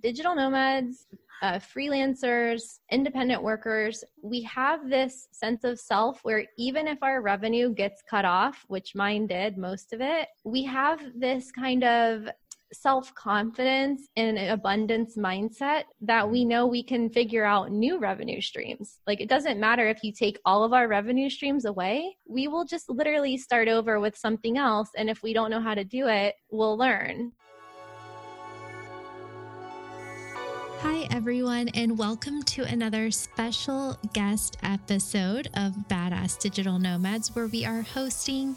digital nomads, uh, freelancers, independent workers, we have this sense of self where even if our revenue gets cut off, which mine did most of it, we have this kind of self confidence and abundance mindset that we know we can figure out new revenue streams. Like it doesn't matter if you take all of our revenue streams away, we will just literally start over with something else. And if we don't know how to do it, we'll learn. Hi, everyone, and welcome to another special guest episode of Badass Digital Nomads, where we are hosting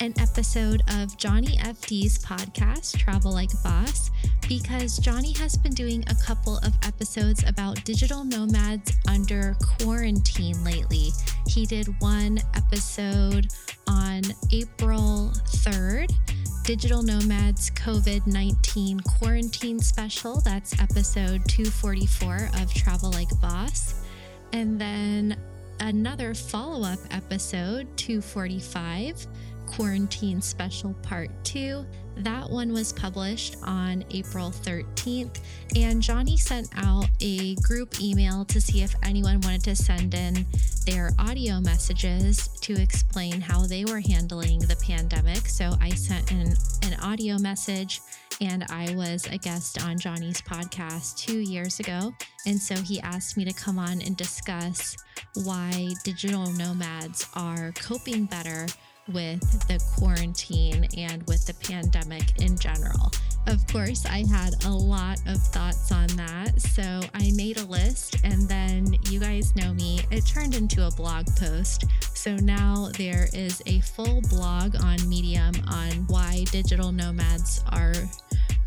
an episode of Johnny FD's podcast, Travel Like a Boss, because Johnny has been doing a couple of episodes about digital nomads under quarantine lately. He did one episode on April 3rd Digital Nomads COVID 19 Quarantine Special. That's episode 244 of Travel Like Boss. And then another follow up episode, 245, Quarantine Special Part 2. That one was published on April 13th, and Johnny sent out a group email to see if anyone wanted to send in their audio messages to explain how they were handling the pandemic. So I sent in an audio message and I was a guest on Johnny's podcast two years ago. And so he asked me to come on and discuss why digital nomads are coping better with the quarantine and with the pandemic in general. Of course, I had a lot of thoughts on that. So I made a list, and then you guys know me, it turned into a blog post. So now there is a full blog on Medium on why digital nomads are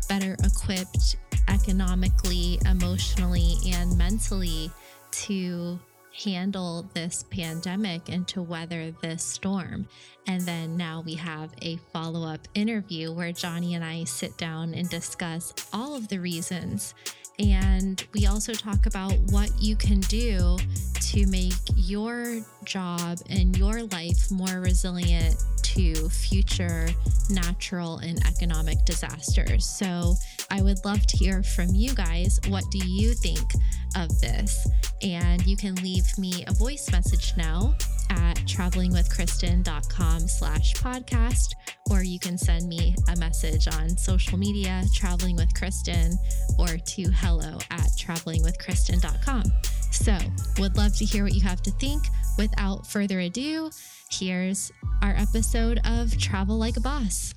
better equipped economically, emotionally, and mentally to handle this pandemic and to weather this storm. And then now we have a follow up interview where Johnny and I sit down and discuss all of the reasons. And we also talk about what you can do to make your job and your life more resilient to future natural and economic disasters. So I would love to hear from you guys. What do you think of this? And you can leave me a voice message now at travelingwithkristin.com slash podcast, or you can send me a message on social media, Traveling with Kristin, or to hello at travelingwithkristin.com. So, would love to hear what you have to think. Without further ado, here's our episode of Travel Like a Boss.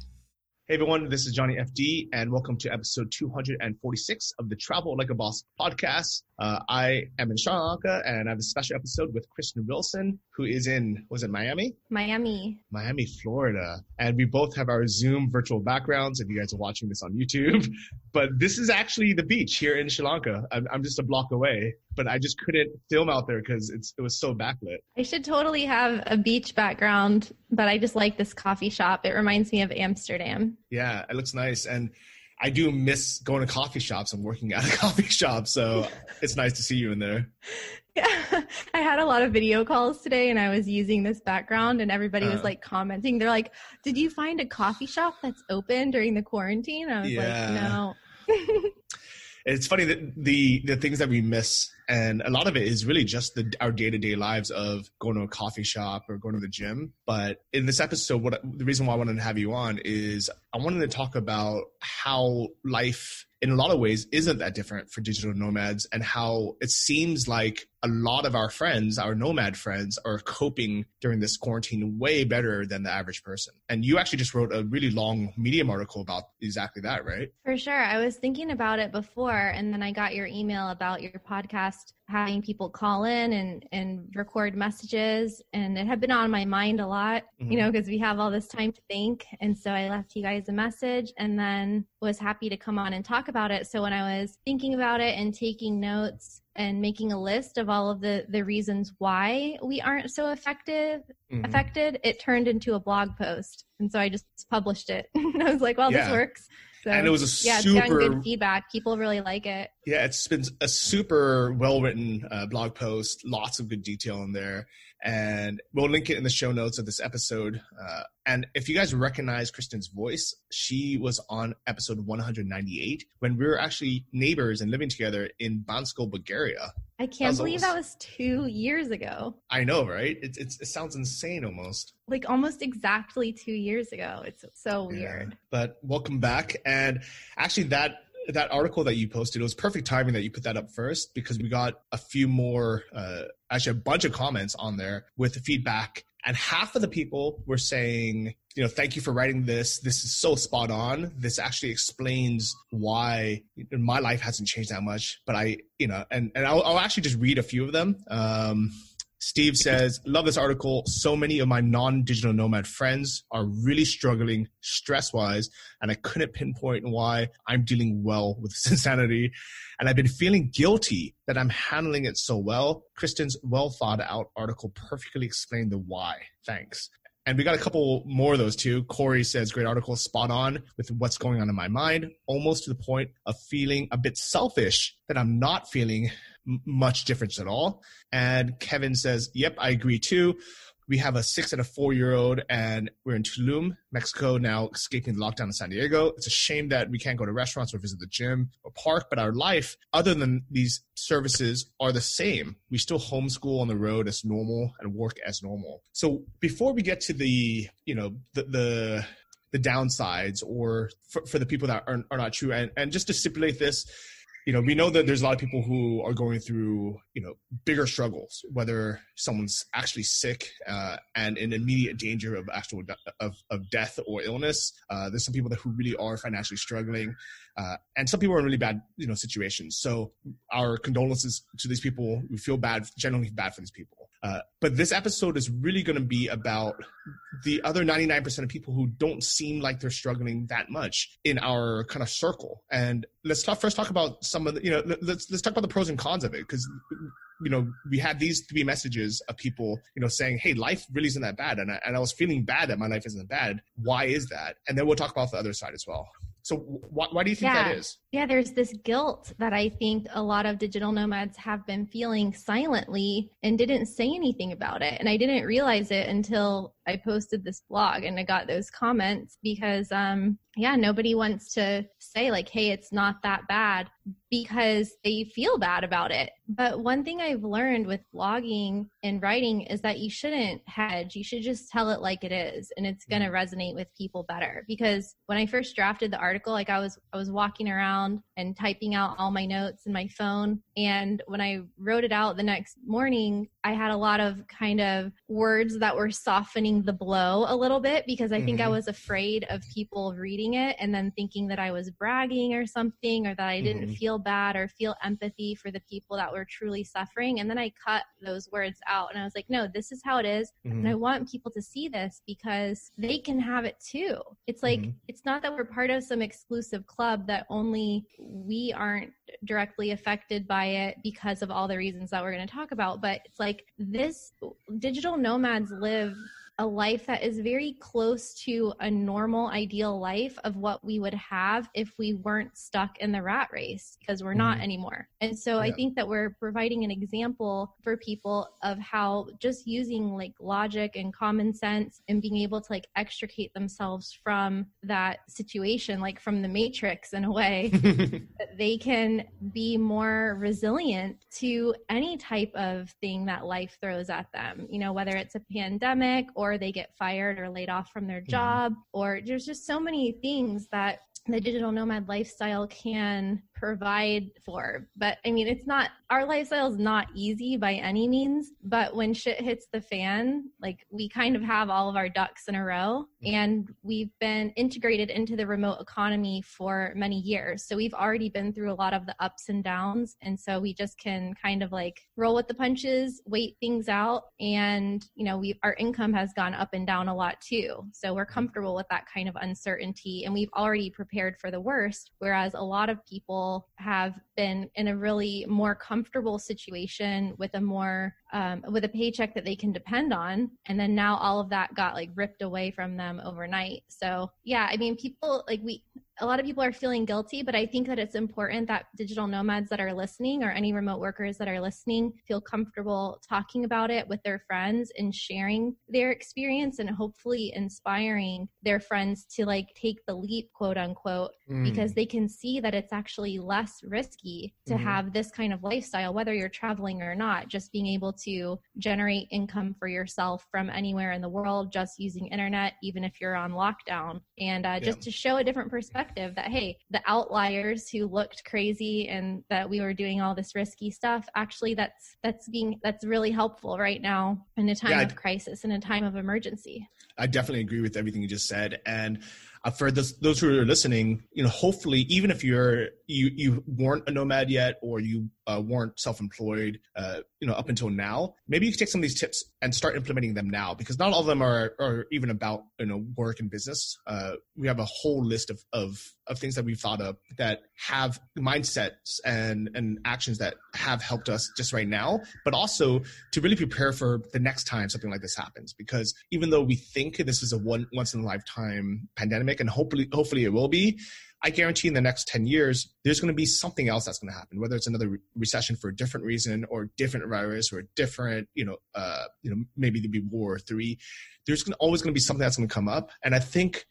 Hey everyone, this is Johnny FD, and welcome to episode 246 of the Travel Like a Boss podcast. Uh, I am in Sri Lanka, and I have a special episode with Kristin Wilson, who is in was it Miami? Miami, Miami, Florida, and we both have our Zoom virtual backgrounds. If you guys are watching this on YouTube, but this is actually the beach here in Sri Lanka. I'm, I'm just a block away, but I just couldn't film out there because it was so backlit. I should totally have a beach background, but I just like this coffee shop. It reminds me of Amsterdam. Yeah, it looks nice. And I do miss going to coffee shops and working at a coffee shop. So it's nice to see you in there. Yeah, I had a lot of video calls today and I was using this background and everybody was Uh. like commenting. They're like, Did you find a coffee shop that's open during the quarantine? I was Yeah. like, No. It's funny that the the things that we miss, and a lot of it is really just the our day to day lives of going to a coffee shop or going to the gym. But in this episode, what the reason why I wanted to have you on is I wanted to talk about how life, in a lot of ways, isn't that different for digital nomads, and how it seems like a lot of our friends, our nomad friends, are coping during this quarantine way better than the average person. And you actually just wrote a really long Medium article about exactly that, right? For sure. I was thinking about it before, and then I got your email about your podcast having people call in and, and record messages. And it had been on my mind a lot, you know, because we have all this time to think. And so I left you guys a message and then was happy to come on and talk about it. So when I was thinking about it and taking notes, and making a list of all of the the reasons why we aren't so effective Mhm. affected it turned into a blog post and so i just published it and i was like well Yeah. this works So, and it was a yeah, super it's gotten good feedback. People really like it. Yeah, it's been a super well written uh, blog post, lots of good detail in there. And we'll link it in the show notes of this episode. Uh, and if you guys recognize Kristin's voice, she was on episode 198 when we were actually neighbors and living together in Bansko, Bulgaria. I can't believe almost, that was two years ago. I know, right? It, it, it sounds insane almost. Like almost exactly two years ago. It's so weird. Yeah. But welcome back. And actually, that that article that you posted, it was perfect timing that you put that up first because we got a few more, uh, actually a bunch of comments on there with feedback. And half of the people were saying, you know, thank you for writing this. This is so spot on. This actually explains why my life hasn't changed that much. But I, you know, and, and I'll, I'll actually just read a few of them. Um, Steve says, Love this article. So many of my non digital nomad friends are really struggling stress wise, and I couldn't pinpoint why I'm dealing well with this insanity. And I've been feeling guilty that I'm handling it so well. Kristin's well thought out article perfectly explained the why. Thanks. And we got a couple more of those too. Corey says, great article, spot on with what's going on in my mind, almost to the point of feeling a bit selfish that I'm not feeling much difference at all. And Kevin says, Yep, I agree too. We have a six and a four year old, and we're in Tulum, Mexico, now escaping the lockdown in San Diego. It's a shame that we can't go to restaurants or visit the gym or park, but our life, other than these services, are the same. We still homeschool on the road as normal and work as normal. So before we get to the, you know, the, the the downsides or for, for the people that are, are not true and, and just to stipulate this you know, we know that there's a lot of people who are going through, you know, bigger struggles, whether someone's actually sick uh, and in immediate danger of actual de- of, of death or illness. Uh, there's some people that who really are financially struggling, uh, and some people are in really bad, you know, situations. So our condolences to these people. We feel bad, generally bad for these people. Uh, but this episode is really going to be about the other 99% of people who don't seem like they're struggling that much in our kind of circle. And let's talk first talk about some of the, you know, let's let's talk about the pros and cons of it because you know we had these three messages of people you know saying hey life really isn't that bad. And I, and I was feeling bad that my life isn't bad. Why is that? And then we'll talk about the other side as well so why, why do you think yeah. that is? Yeah, there's this guilt that I think a lot of digital nomads have been feeling silently and didn't say anything about it. And I didn't realize it until I posted this blog and I got those comments because um yeah, nobody wants to say like, hey, it's not that bad because they feel bad about it. But one thing I've learned with blogging and writing is that you shouldn't hedge. You should just tell it like it is and it's going to mm-hmm. resonate with people better. Because when I first drafted the article, like I was I was walking around and typing out all my notes in my phone and when I wrote it out the next morning, I had a lot of kind of words that were softening the blow a little bit because I think mm-hmm. I was afraid of people reading it and then thinking that I was bragging or something or that I didn't mm-hmm. feel bad or feel empathy for the people that were truly suffering. And then I cut those words out and I was like, no, this is how it is. Mm-hmm. And I want people to see this because they can have it too. It's like, mm-hmm. it's not that we're part of some exclusive club that only we aren't directly affected by it because of all the reasons that we're going to talk about. But it's like this digital nomads live a life that is very close to a normal ideal life of what we would have if we weren't stuck in the rat race because we're mm-hmm. not anymore. And so yeah. I think that we're providing an example for people of how just using like logic and common sense and being able to like extricate themselves from that situation, like from the matrix in a way, that they can be more resilient to any type of thing that life throws at them, you know, whether it's a pandemic or or they get fired or laid off from their mm-hmm. job, mm-hmm. or there's just so many things that the digital nomad lifestyle can provide for. But I mean, it's not, our lifestyle is not easy by any means. But when shit hits the fan, like we kind of have all of our ducks in a row mm-hmm. and we've been integrated into the remote economy for many years. So we've already been through a lot of the ups and downs. And so we just can kind of like roll with the punches, wait things out. And, you know, we, our income has gone up and down a lot too. So we're mm-hmm. comfortable with that kind of uncertainty and we've already prepared for the worst. Whereas a lot of people have been in a really more comfortable situation with a more um, with a paycheck that they can depend on. And then now all of that got like ripped away from them overnight. So yeah i mean people like we a lot of people are feeling guilty, but I think that it's important that digital nomads that are listening or any remote workers that are listening feel comfortable talking about it with their friends and sharing their experience and hopefully inspiring their friends to like take the leap, quote unquote, mm. because they can see that it's actually less risky to mm. have this kind of lifestyle, whether you're traveling or not, just being able to generate income for yourself from anywhere in the world, just using internet, even if you're on lockdown. And uh, just yeah. to show a different perspective that, hey, the outliers who looked crazy and that we were doing all this risky stuff, actually that's, that's being, that's really helpful right now in a time yeah, of crisis, in a time of emergency. I definitely agree with everything you just said. And uh, for those, those who are listening, you know, hopefully, even if you're you you weren't a nomad yet or you uh, weren't self-employed, uh, you know, up until now, maybe you take some of these tips and start implementing them now because not all of them are are even about you know work and business. Uh, we have a whole list of of of things that we've thought of that have mindsets and and actions that have helped us just right now, but also to really prepare for the next time something like this happens. Because even though we think this is a one once in a lifetime pandemic, and hopefully hopefully it will be, I guarantee in the next 10 years, there's going to be something else that's going to happen, whether it's another re- recession for a different reason or different virus or different, you know, uh, you know, maybe there'll be War or Three. There's gonna, always going to be something that's going to come up. And I think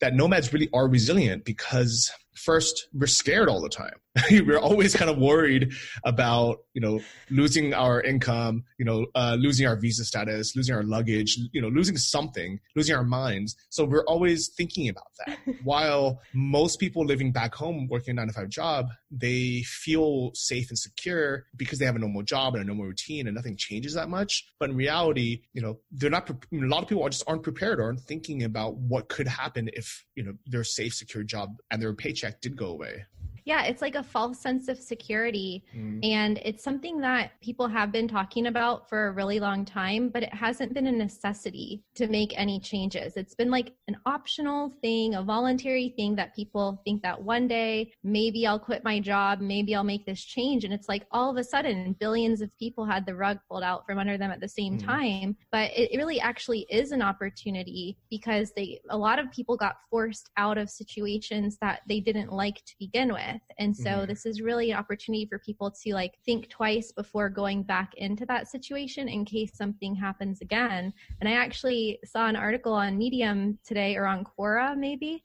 that nomads really are resilient because first we're scared all the time. We're always kind of worried about you know losing our income you know uh, losing our visa status losing our luggage you know losing something losing our minds. So we're always thinking about that. While most people living back home working a nine to five job they feel safe and secure because they have a normal job and a normal routine and nothing changes that much. But in reality you know they're not a lot of people just aren't prepared or aren't thinking about what could happen if you know their safe secure job and their paycheck paycheck did go away. Yeah, it's like a false sense of security. Mm. And it's something that people have been talking about for a really long time, but it hasn't been a necessity to make any changes. It's been like an optional thing, a voluntary thing that people think that one day maybe I'll quit my job, maybe I'll make this change. And it's like all of a sudden billions of people had the rug pulled out from under them at the same mm. time. But it really actually is an opportunity because they a lot of people got forced out of situations that they didn't like to begin with with. And so mm-hmm. this is really an opportunity for people to like think twice before going back into that situation in case something happens again. And I actually saw an article on Medium today or on Quora maybe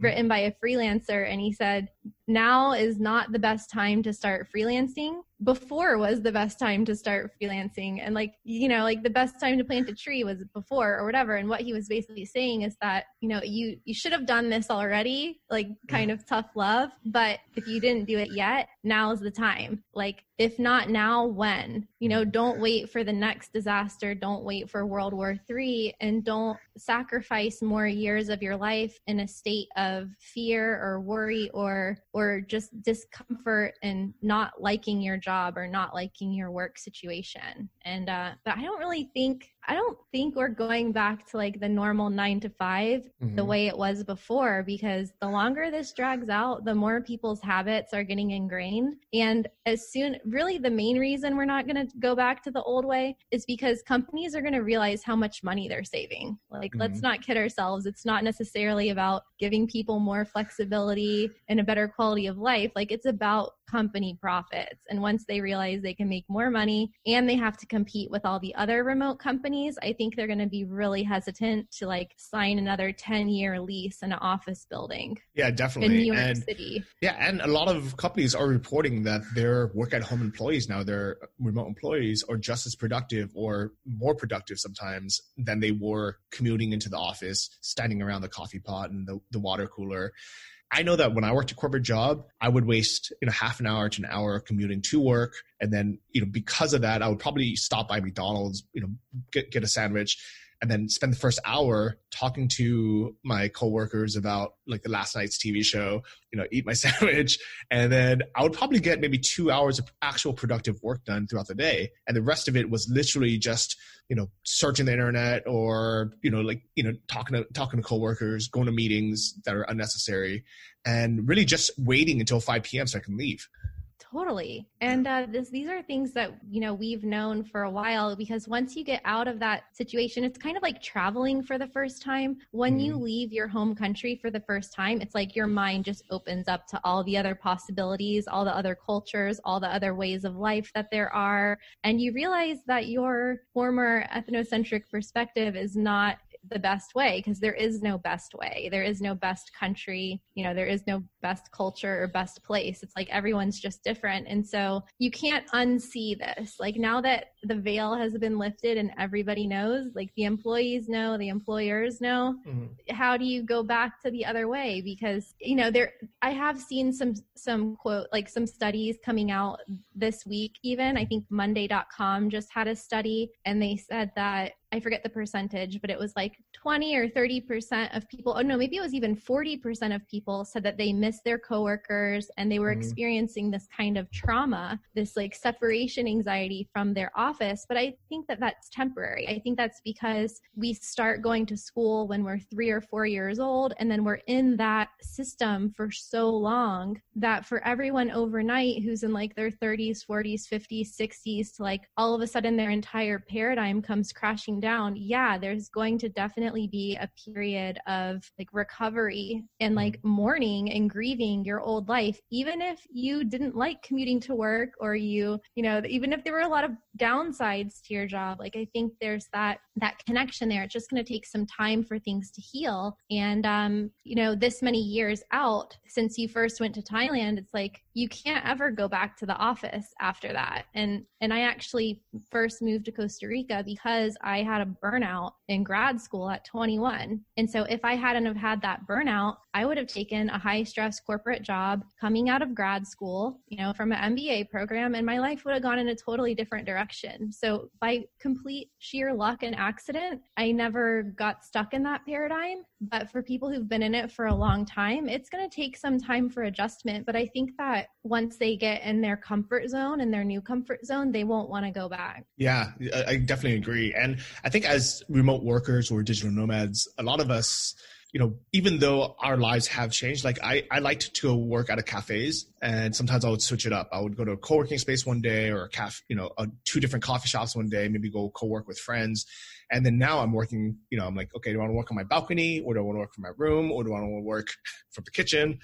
written mm-hmm. by a freelancer and he said now is not the best time to start freelancing before was the best time to start freelancing. And like you know like the best time to plant a tree was before or whatever. And what he was basically saying is that you know you you should have done this already like mm-hmm. kind of tough love. But if you didn't do it yet now is the time. Like if not now when? You know don't wait for the next disaster. Don't wait for world war 3 and don't sacrifice more years of your life in a state of fear or worry or or just discomfort and not liking your job or not liking your work situation. And uh but i don't really think I don't think we're going back to like the normal nine to 5 mm-hmm. the way it was before because the longer this drags out, the more people's habits are getting ingrained. And as soon, really, the main reason we're not going to go back to the old way is because companies are going to realize how much money they're saving. Like, mm-hmm. let's not kid ourselves. It's not necessarily about giving people more flexibility and a better quality of life. Like, it's about company profits. And once they realize they can make more money and they have to compete with all the other remote companies, I think they're going to be really hesitant to like sign another 10 year lease in an office building. Yeah, definitely. In New York and, City. Yeah. And a lot of companies are reporting that their work at home employees now, their remote employees are just as productive or more productive sometimes than they were commuting into the office, standing around the coffee pot and the, the water cooler. I know that when I worked a corporate job, I would waste you know half an hour to an hour commuting to work, and then you know because of that, I would probably stop by McDonald's, you know, get get a sandwich, and then spend the first hour talking to my coworkers about like the last night's TV show, you know, eat my sandwich, and then I would probably get maybe two hours of actual productive work done throughout the day, and the rest of it was literally just you know searching the internet or you know like you know talking to talking to coworkers, going to meetings that are unnecessary, and really just waiting until 5 p.m. so I can leave. Totally. And uh, this, these are things that, you know, we've known for a while because once you get out of that situation, it's kind of like traveling for the first time. When mm. you leave your home country for the first time, it's like your mind just opens up to all the other possibilities, all the other cultures, all the other ways of life that there are. And you realize that your former ethnocentric perspective is not the best way because there is no best way. There is no best country. You know, there is no best culture or best place. It's like everyone's just different. And so you can't unsee this. Like now that the veil has been lifted and everybody knows, like the employees know, the employers know, mm-hmm. how do you go back to the other way? Because, you know, there, I have seen some, some quote, like some studies coming out this week, even. I think Monday.com just had a study and they said that I forget the percentage, but it was like 20 or 30% of people, oh no, maybe it was even 40% of people said that they missed their coworkers and they were mm-hmm. experiencing this kind of trauma, this like separation anxiety from their office. But I think that that's temporary. I think that's because we start going to school when we're three or four years old and then we're in that system for so long that for everyone overnight who's in like their 30s, 40s, 50s, 60s to like all of a sudden their entire paradigm comes crashing down, yeah, there's going to definitely be a period of like recovery and like mm-hmm. mourning and grieving your old life, even if you didn't like commuting to work or you, you know, even if there were a lot of downsides to your job. Like I think there's that that connection there. It's just going to take some time for things to heal. And um, you know, this many years out since you first went to Thailand, it's like you can't ever go back to the office after that. And and I actually first moved to Costa Rica because I had a burnout in grad school at 21. And so if I hadn't have had that burnout, I would have taken a high stress corporate job coming out of grad school, you know, from an MBA program and my life would have gone in a totally different direction. So by complete sheer luck and accident, I never got stuck in that paradigm. But for people who've been in it for a long time, it's going to take some time for adjustment. But I think that once they get in their comfort zone and their new comfort zone, they won't want to go back. Yeah, I definitely agree. And I think as remote workers or digital nomads, a lot of us, you know, even though our lives have changed, like I, I liked to work at a cafes and sometimes I would switch it up. I would go to a co-working space one day or a cafe, you know, a, two different coffee shops one day, maybe go co-work with friends. And then now I'm working, you know, I'm like, okay, do I want to work on my balcony or do I want to work from my room or do I want to work from the kitchen?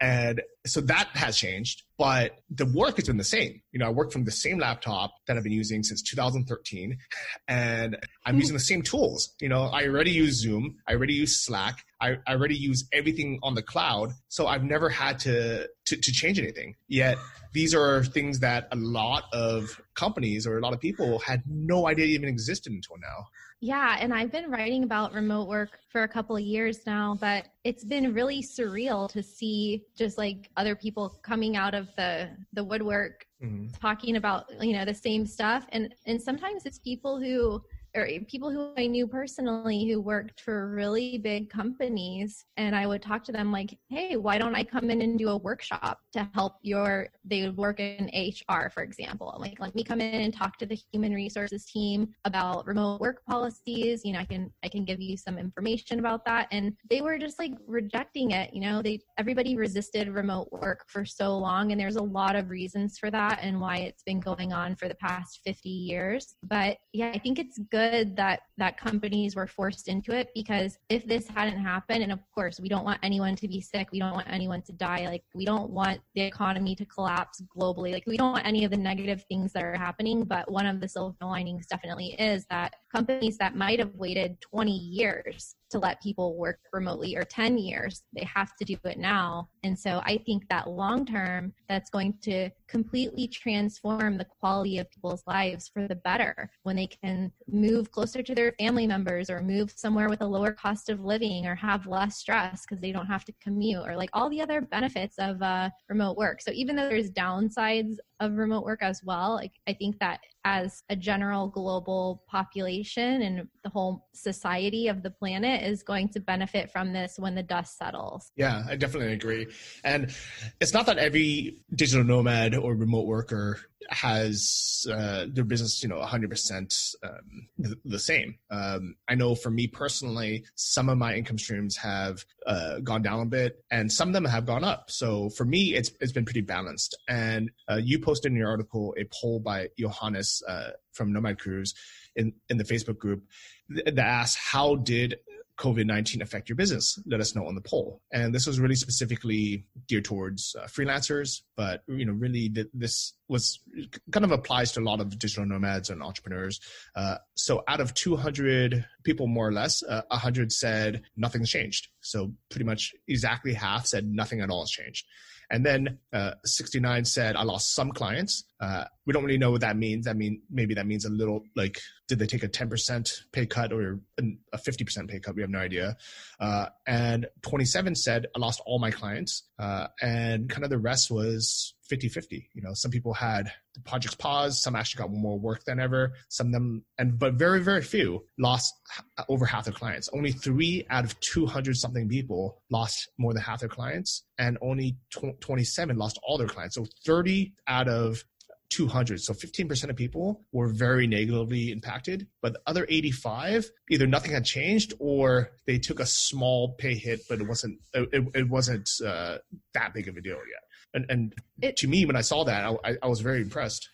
And so that has changed, but the work has been the same. You know, I work from the same laptop that I've been using since 2013 and I'm hmm. using the same tools. You know, I already use Zoom. I already use Slack. I, I already use everything on the cloud. So I've never had to, to, to change anything. Yet these are things that a lot of companies or a lot of people had no idea even existed until now. Yeah, and I've been writing about remote work for a couple of years now, but it's been really surreal to see just like other people coming out of the the woodwork mm-hmm. talking about, you know, the same stuff and and sometimes it's people who or people who I knew personally who worked for really big companies. And I would talk to them like, hey, why don't I come in and do a workshop to help your, they work in HR, for example. Like, let me come in and talk to the human resources team about remote work policies. You know, I can, I can give you some information about that. And they were just like rejecting it. You know, they, everybody resisted remote work for so long. And there's a lot of reasons for that and why it's been going on for the past 50 years. But yeah, I think it's good good that that companies were forced into it because if this hadn't happened and of course we don't want anyone to be sick we don't want anyone to die like we don't want the economy to collapse globally like we don't want any of the negative things that are happening but one of the silver linings definitely is that companies that might have waited 20 years to let people work remotely or 10 years. They have to do it now. And so I think that long term, that's going to completely transform the quality of people's lives for the better when they can move closer to their family members or move somewhere with a lower cost of living or have less stress because they don't have to commute or like all the other benefits of uh, remote work. So even though there's downsides of remote work as well. Like I think that as a general global population and the whole society of the planet is going to benefit from this when the dust settles. Yeah, I definitely agree. And it's not that every digital nomad or remote worker has uh, their business, you know, 100% um, the, same. Um, I know for me personally, some of my income streams have uh, gone down a bit, and some of them have gone up. So for me, it's it's been pretty balanced. And uh, you posted in your article a poll by Johannes uh, from Nomad Cruise in in the Facebook group that asked how did COVID 19 affect your business? Let us know on the poll. And this was really specifically geared towards uh, freelancers, but you know, really th- this was kind of applies to a lot of digital nomads and entrepreneurs. Uh, so out of 200 people, more or less, uh, 100 said nothing's changed. So pretty much exactly half said nothing at all has changed. And then uh, 69 said, I lost some clients. Uh, we don't really know what that means. I mean, maybe that means a little like, did they take a 10% pay cut or a 50% pay cut? We have no idea. Uh, and 27 said, I lost all my clients. Uh, and kind of the rest was 50 50. You know, some people had the projects paused, some actually got more work than ever, some of them, and but very, very few lost over half their clients. Only three out of 200 something people lost more than half their clients, and only 27 lost all their clients. So 30 out of 200. So 15% of people were very negatively impacted, but the other 85, either nothing had changed or they took a small pay hit, but it wasn't, it, it wasn't uh, that big of a deal yet. And, and it, to me, when I saw that, I, I was very impressed.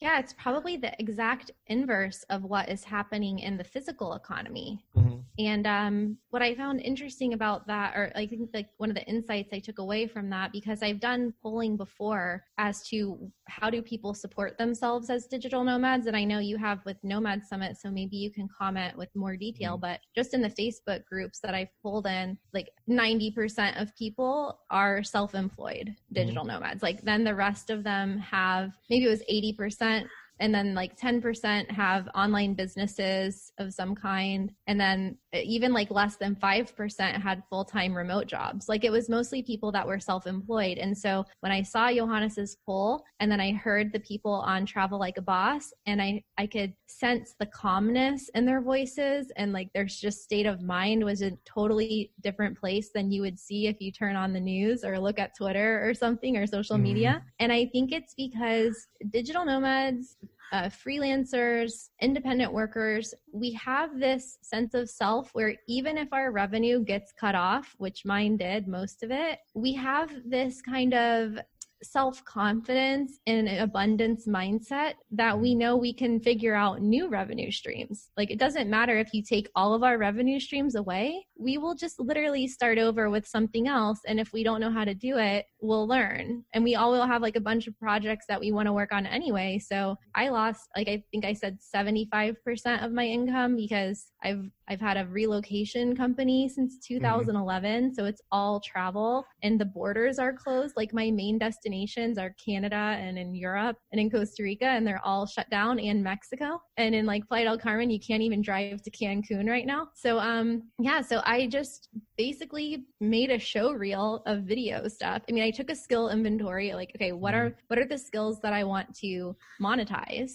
Yeah, it's probably the exact inverse of what is happening in the physical economy. Mm-hmm. And um, what I found interesting about that, or I think like one of the insights I took away from that, because I've done polling before as to how do people support themselves as digital nomads, and I know you have with Nomad Summit, so maybe you can comment with more detail. Mm-hmm. But just in the Facebook groups that I've pulled in, like 90% of people are self-employed digital mm-hmm. nomads. Like then the rest of them have maybe it was 80% percent and then like 10% have online businesses of some kind. And then even like less than 5% had full-time remote jobs. Like it was mostly people that were self-employed. And so when i saw johannes's poll and then i heard the people on travel like a boss and i i could sense the calmness in their voices and like their just state of mind was a totally different place than you would see if you turn on the news or look at twitter or something or social mm-hmm. media. And i think it's because digital nomads uh, freelancers, independent workers, we have this sense of self where even if our revenue gets cut off, which mine did most of it, we have this kind of self confidence and an abundance mindset that we mm. know we can figure out new revenue streams. Like it doesn't matter if you take all of our revenue streams away, we will just literally start over with something else. And if we don't know how to do it, we'll learn. And we all will have like a bunch of projects that we want to work on anyway. So I lost, like, I think I said 75% of my income because I've I've had a relocation company since 2011, mm-hmm. so it's all travel and the borders are closed. Like my main destinations are Canada and in Europe and in Costa Rica and they're all shut down and Mexico. And in like Playa del Carmen, you can't even drive to Cancun right now. So um yeah, so I just basically made a show reel of video stuff. I mean, I took a skill inventory like okay, what mm-hmm. are what are the skills that I want to monetize?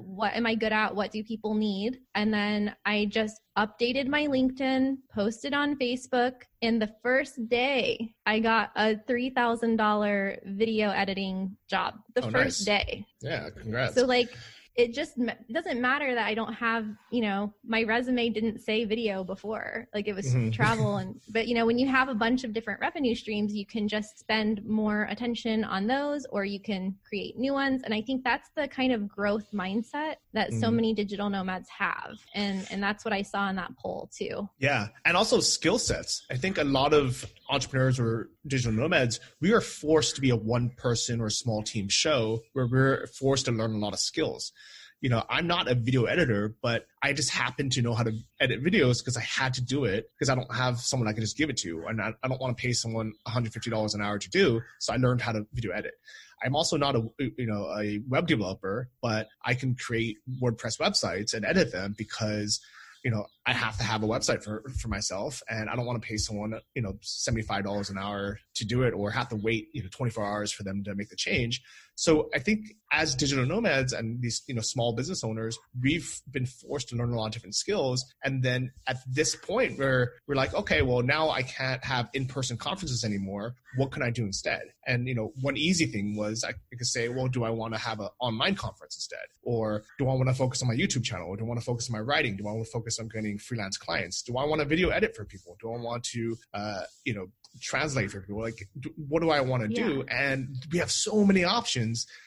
What am I good at? What do people need? And then I just updated my LinkedIn, posted on Facebook. And the first day, I got a $3,000 video editing job. The oh, first nice. day. Yeah, congrats. So, like, it just it doesn't matter that I don't have, you know, my resume didn't say video before. Like it was mm-hmm. travel and but you know, when you have a bunch of different revenue streams, you can just spend more attention on those or you can create new ones. And I think that's the kind of growth mindset that mm-hmm. so many digital nomads have. And and that's what I saw in that poll too. Yeah. And also skill sets. I think a lot of entrepreneurs or digital nomads, we are forced to be a one person or small team show where we're forced to learn a lot of skills you know, I'm not a video editor, but I just happen to know how to edit videos because I had to do it because I don't have someone I can just give it to. And I, I don't want to pay someone $150 an hour to do. So I learned how to video edit. I'm also not a you know a web developer, but I can create WordPress websites and edit them because you know I have to have a website for for myself, and I don't want to pay someone you know seventy five dollars an hour to do it, or have to wait you know twenty four hours for them to make the change. So I think as digital nomads and these you know small business owners we've been forced to learn a lot of different skills. And then at this point where we're like okay well now i can't have in-person conferences anymore. What can i do instead? And you know one easy thing was i could say well do i want to have an online conference instead? Or do i want to focus on my youtube channel? Or do i want to focus on my writing? Do i want to focus on getting freelance clients? Do i want to video edit for people? Do i want to uh, you know translate for people? Like what do i want to yeah. do? And we have so many options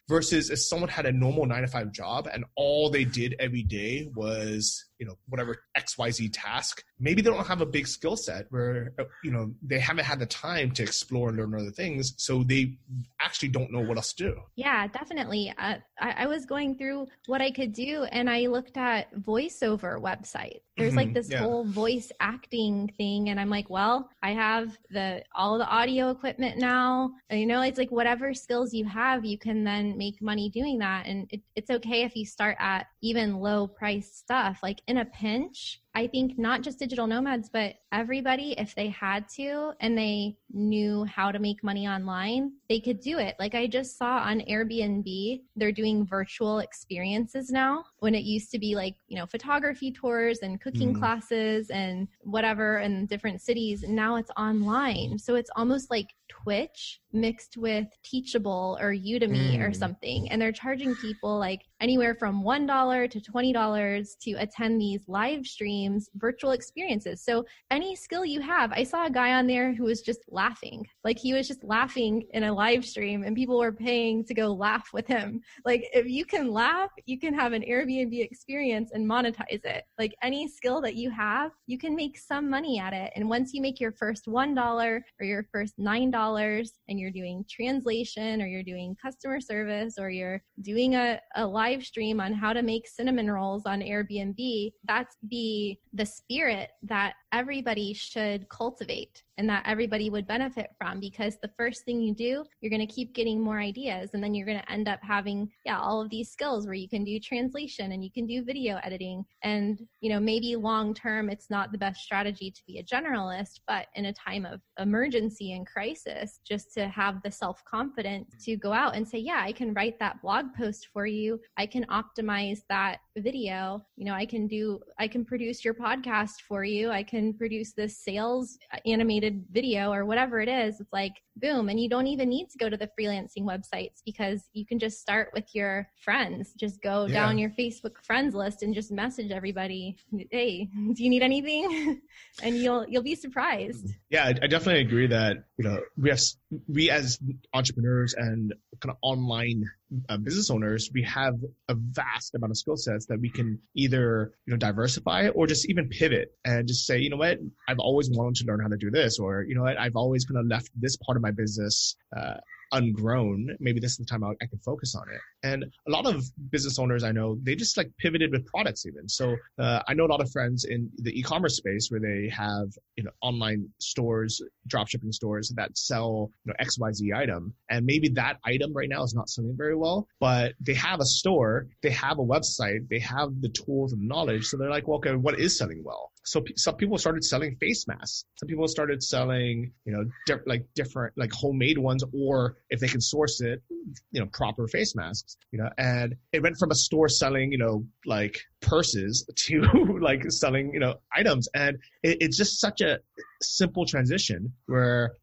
versus if someone had a normal nine to five job and all they did every day was you know whatever xyz task maybe they don't have a big skill set where you know they haven't had the time to explore and learn other things so they actually don't know what else to do yeah definitely uh, I, I, was going through what i could do and i looked at voiceover websites there's mm-hmm. like this yeah. whole voice acting thing and i'm like well i have the all the audio equipment now and, you know it's like whatever skills you have you can then make money doing that and it, it's okay if you start at even low price stuff like in a pinch I think not just digital nomads, but everybody, if they had to and they knew how to make money online, they could do it. Like I just saw on Airbnb, they're doing virtual experiences now when it used to be like, you know, photography tours and cooking mm. classes and whatever in different cities. Now it's online. So it's almost like Twitch mixed with Teachable or Udemy mm. or something. And they're charging people like anywhere from $1 to $20 to attend these live streams, virtual experiences. So any skill you have, I saw a guy on there who was just laughing. Like he was just laughing in a live stream and people were paying to go laugh with him. Like if you can laugh, you can have an Airbnb experience and monetize it. Like any skill that you have, you can make some money at it. And once you make your first $1 or your first $9 and you're doing translation or you're doing customer service or you're doing a, a live live stream on how to make cinnamon rolls on Airbnb, that's the the spirit that everybody should cultivate and that everybody would benefit from because the first thing you do you're going to keep getting more ideas and then you're going to end up having yeah all of these skills where you can do translation and you can do video editing. And you know maybe long term it's not the best strategy to be a generalist but in a time of emergency and crisis just to have the self confidence to go out and say yeah I can write that blog post for you. I can optimize that video. You know I can do I can produce your podcast for you. I can produce this sales animated video or whatever it is it's like boom and you don't even need to go to the freelancing websites because you can just start with your friends. Just go yeah. down your facebook friends list and just message everybody hey do you need anything? And you'll you'll be surprised. Yeah I, I definitely agree that you know we have we as entrepreneurs and kind of online uh, business owners we have a vast amount of skill sets that we can either you know diversify or just even pivot and just say you know what? I've always wanted to learn how to do this or you know what? I've always kind of left this part of my business uh, ungrown, maybe this is the time I, I can focus on it. And a lot of business owners I know, they just like pivoted with products even. So uh, I know a lot of friends in the e-commerce space where they have, you know, online stores, drop shipping stores that sell, you know, XYZ item. And maybe that item right now is not selling very well, but they have a store, they have a website, they have the tools and knowledge. So they're like, well, okay, what is selling well? So some people started selling face masks. Some people started selling, you know, di- like different, like homemade ones, or if they can source it, you know, proper face masks, you know, and it went from a store selling, you know, like purses to like selling, you know, items. And it, it's just such a simple transition where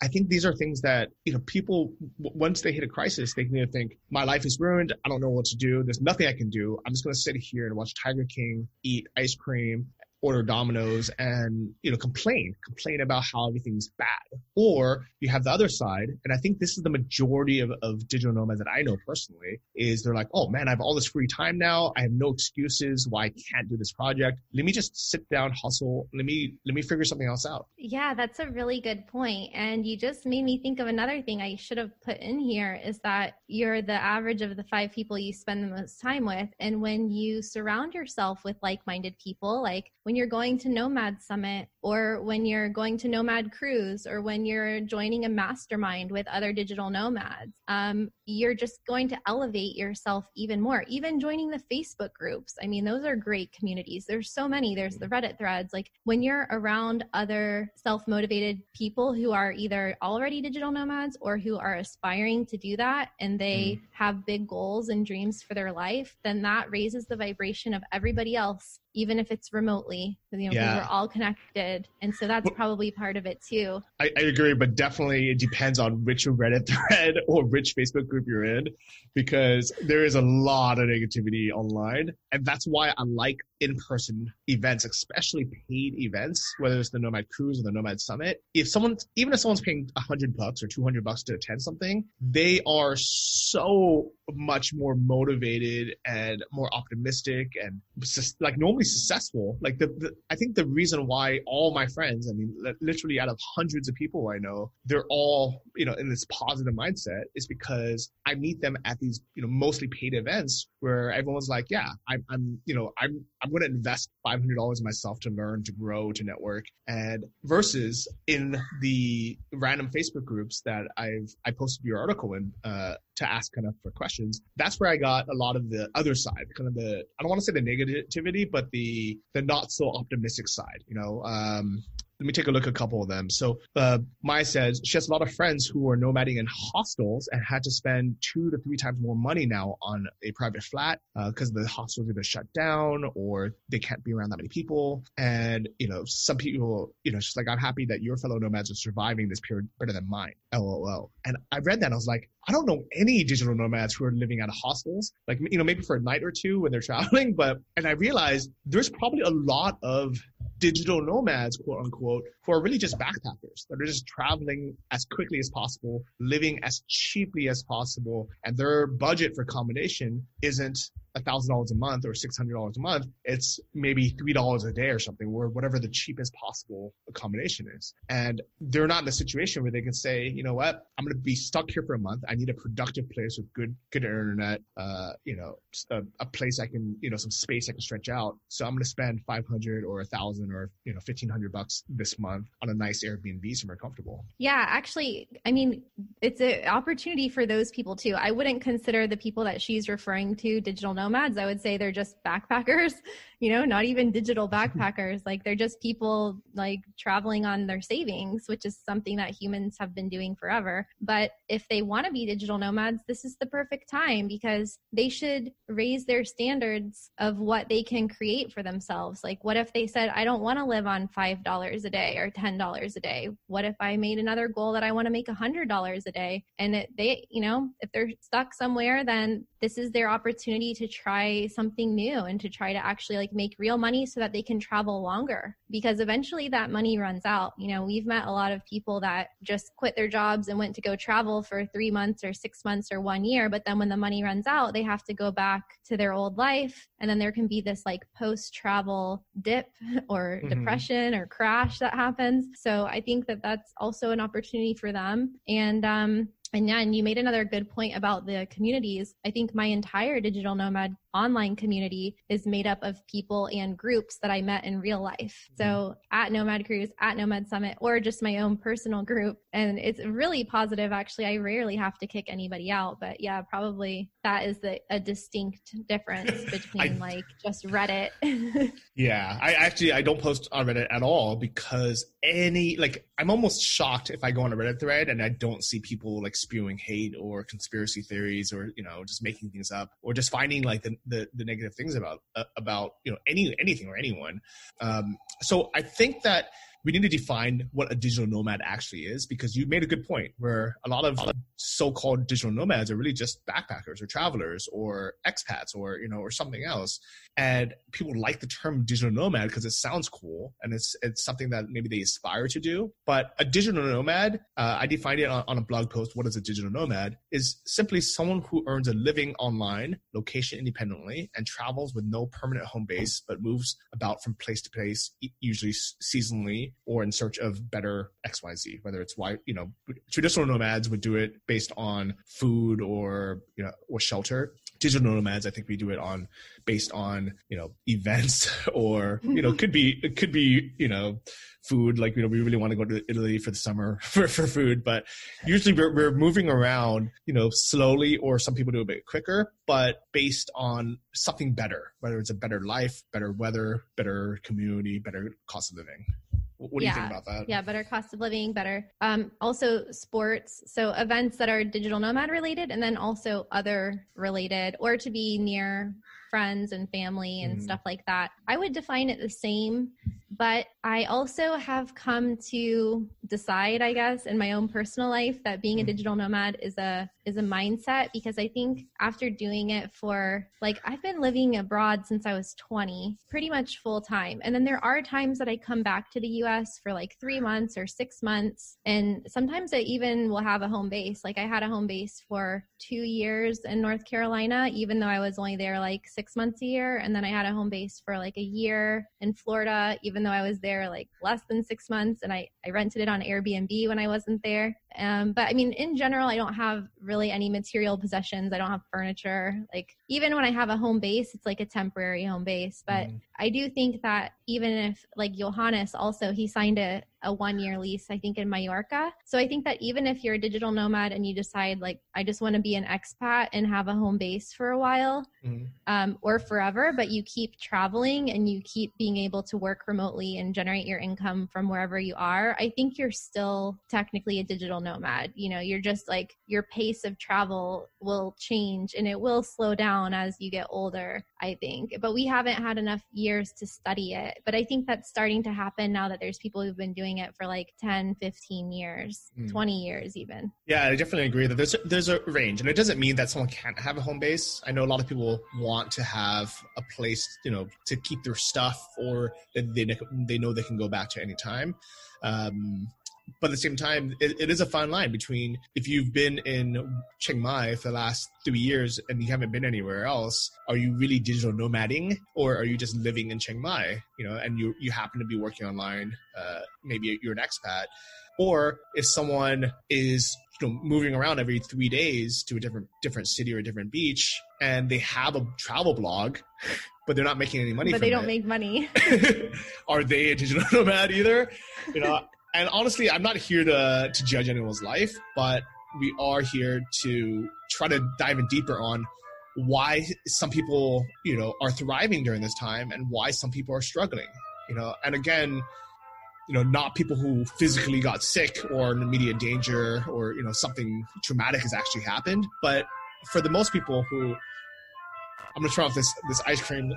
I think these are things that you know people once they hit a crisis, they can think, "My life is ruined. I don't know what to do. There's nothing I can do. I'm just going to sit here and watch Tiger King eat ice cream order Domino's and you know complain, complain about how everything's bad. Or you have the other side, and I think this is the majority of, of digital nomads that I know personally, is they're like, oh man, I have all this free time now. I have no excuses why I can't do this project. Let me just sit down, hustle. Let me let me figure something else out. Yeah, that's a really good point. And you just made me think of another thing I should have put in here is that you're the average of the five people you spend the most time with. And when you surround yourself with like minded people, like when when you're going to Nomad Summit or when you're going to Nomad Cruise or when you're joining a mastermind with other digital nomads. Um, you're just going to elevate yourself even more. Even joining the Facebook groups. I mean, those are great communities. There's so many. There's the Reddit threads. Like when you're around other self motivated people who are either already digital nomads or who are aspiring to do that and they mm. have big goals and dreams for their life, then that raises the vibration of everybody else even if it's remotely. You know, yeah. we're all connected, and so that's probably part of it too. I, I, agree, but definitely it depends on which Reddit thread or which Facebook group you're in, because there is a lot of negativity online, and that's why I like in-person events, especially paid events, whether it's the Nomad Cruise or the Nomad Summit. If someone, even if someone's paying a hundred bucks or two hundred bucks to attend something, they are so much more motivated and more optimistic and like normally successful. Like the, the, I think the reason why all my friends, I mean, literally out of hundreds of people I know, they're all, you know, in this positive mindset is because I meet them at these, you know, mostly paid events where everyone's like, yeah, I'm, I'm you know, I'm, I'm going to invest $500 myself to learn, to grow, to network. And versus in the random Facebook groups that I've, I posted your article in, uh, to ask kind of for questions. That's where I got a lot of the other side, kind of the, I don't want to say the negativity, but the, the not so optimistic side, you know, um, let me take a look at a couple of them. So uh, Maya says she has a lot of friends who are nomading in hostels and had to spend two to three times more money now on a private flat because uh, the hostels either shut down or they can't be around that many people. And you know, some people, you know, she's like, I'm happy that your fellow nomads are surviving this period better than mine. LOL. And I read that and I was like, I don't know any digital nomads who are living out of hostels, like, you know, maybe for a night or two when they're traveling. But, and I realized there's probably a lot of digital nomads, quote unquote, who are really just backpackers that are just traveling as quickly as possible, living as cheaply as possible, and their budget for accommodation isn't thousand dollars a month or six hundred dollars a month. It's maybe three dollars a day or something, or whatever the cheapest possible accommodation is. And they're not in a situation where they can say, you know what, I'm going to be stuck here for a month. I need a productive place with good good internet, uh, you know, a, a place I can, you know, some space I can stretch out. So I'm going to spend five hundred or a thousand or you know fifteen hundred bucks this month on a nice Airbnb somewhere comfortable. Yeah, actually, I mean, it's an opportunity for those people too. I wouldn't consider the people that she's referring to digital nomads. I would say they're just backpackers, you know, not even digital mm-hmm. backpackers. like they're just people like traveling on their savings, which is something that humans have been doing forever. But if they want to be digital nomads, this is the perfect time because they should raise their standards of what they can create for themselves. Like, what if they said, I don't want to live on $5 a day or $10 a day? What if I made another goal that I want to make $100 a day? And it, they, you know, if they're stuck somewhere, then this is their opportunity to try something new and to try to actually like make real money so that they can travel longer because eventually that money runs out. You know, we've met a lot of people that just quit their jobs and went to go travel for three months or six months or one year. But then when the money runs out, they have to go back to their old life. And then there can be this like post travel dip or mm-hmm. depression or crash that happens. So I think that that's also an opportunity for them. And, um, and and you made another good point about the communities. I think my entire digital nomad online community is made up of people and groups that I met in real life. So mm-hmm. at Nomad Cruise, at Nomad Summit, or just my own personal group. And it's really positive. Actually, I rarely have to kick anybody out, but yeah, probably that is the, a distinct difference between I, like just Reddit. yeah. I actually, I don't post on Reddit at all because any, like, I'm almost shocked if I go on a Reddit thread and I don't see people like spewing hate or conspiracy theories or, you know, just making things up or just finding like the, the, the negative things about uh, about you know any anything or anyone. Um, so I think that we need to define what a digital nomad actually is because you made a good point where a lot of so-called digital nomads are really just backpackers or travelers or expats or you know or something else. And people like the term digital nomad because it sounds cool and it's it's something that maybe they aspire to do. But a digital nomad uh, i defined it on, on a blog post what is a digital nomad? is simply someone who earns a living online location independently and travels with no permanent home base but moves about from place to place usually seasonally or in search of better xyz whether it's why you know traditional nomads would do it based on food or you know or shelter. Digital nomads, I think we do it on based on you know events or you know could be it could be you know food like you know we really want to go to italy for the summer for, for food but usually we're, we're moving around you know slowly or some people do a bit quicker but based on something better whether it's a better life better weather better community better cost of living what do yeah. you think about that? Yeah, better cost of living, better. Um, also, sports. So, events that are digital nomad related, and then also other related, or to be near friends and family and mm. stuff like that. I would define it the same, but I also have come to decide, I guess, in my own personal life that being a mm. digital nomad is a is a mindset because I think after doing it for like I've been living abroad since I was 20, pretty much full time. And then there are times that I come back to the US for like 3 months or 6 months and sometimes I even will have a home base. Like I had a home base for 2 years in North Carolina even though I was only there like 6 months a year and then I had a home base for like a year in Florida even though I was there like less than 6 months and I I rented it on Airbnb when I wasn't there. Um, but I mean, in general, I don't have really any material possessions. I don't have furniture. Like even when I have a home base, it's like a temporary home base. But mm. I do think that even if like Johannes also, he signed a, a one year lease, I think in Mallorca. So I think that even if you're a digital nomad and you decide like, I just want to be an expat and have a home base for a while mm. um, or forever, but you keep traveling and you keep being able to work remotely and generate your income from wherever you are, I think you're still technically a digital nomad. You know, you're just like your pace of travel will change and it will slow down as you get older, I think. But we haven't had enough years to study it. But I think that's starting to happen now that there's people who've been doing it for like 10, 15 years, mm. 20 years even. Yeah, I definitely agree that there's a, there's a range. And it doesn't mean that someone can't have a home base. I know a lot of people want to have a place, you know, to keep their stuff or that they, they know they can go back to any time. Um, but at the same time, it, it is a fine line between if you've been in Chiang Mai for the last three years and you haven't been anywhere else, are you really digital nomading or are you just living in Chiang Mai? You know, and you you happen to be working online. Uh, maybe you're an expat, or if someone is you know moving around every three days to a different different city or a different beach, and they have a travel blog. But they're not making any money. But they don't it. make money. are they a digital nomad either? You know, and honestly, I'm not here to to judge anyone's life, but we are here to try to dive in deeper on why some people, you know, are thriving during this time and why some people are struggling. You know, and again, you know, not people who physically got sick or in immediate danger or, you know, something traumatic has actually happened, but for the most people who I'm gonna try off this this ice cream.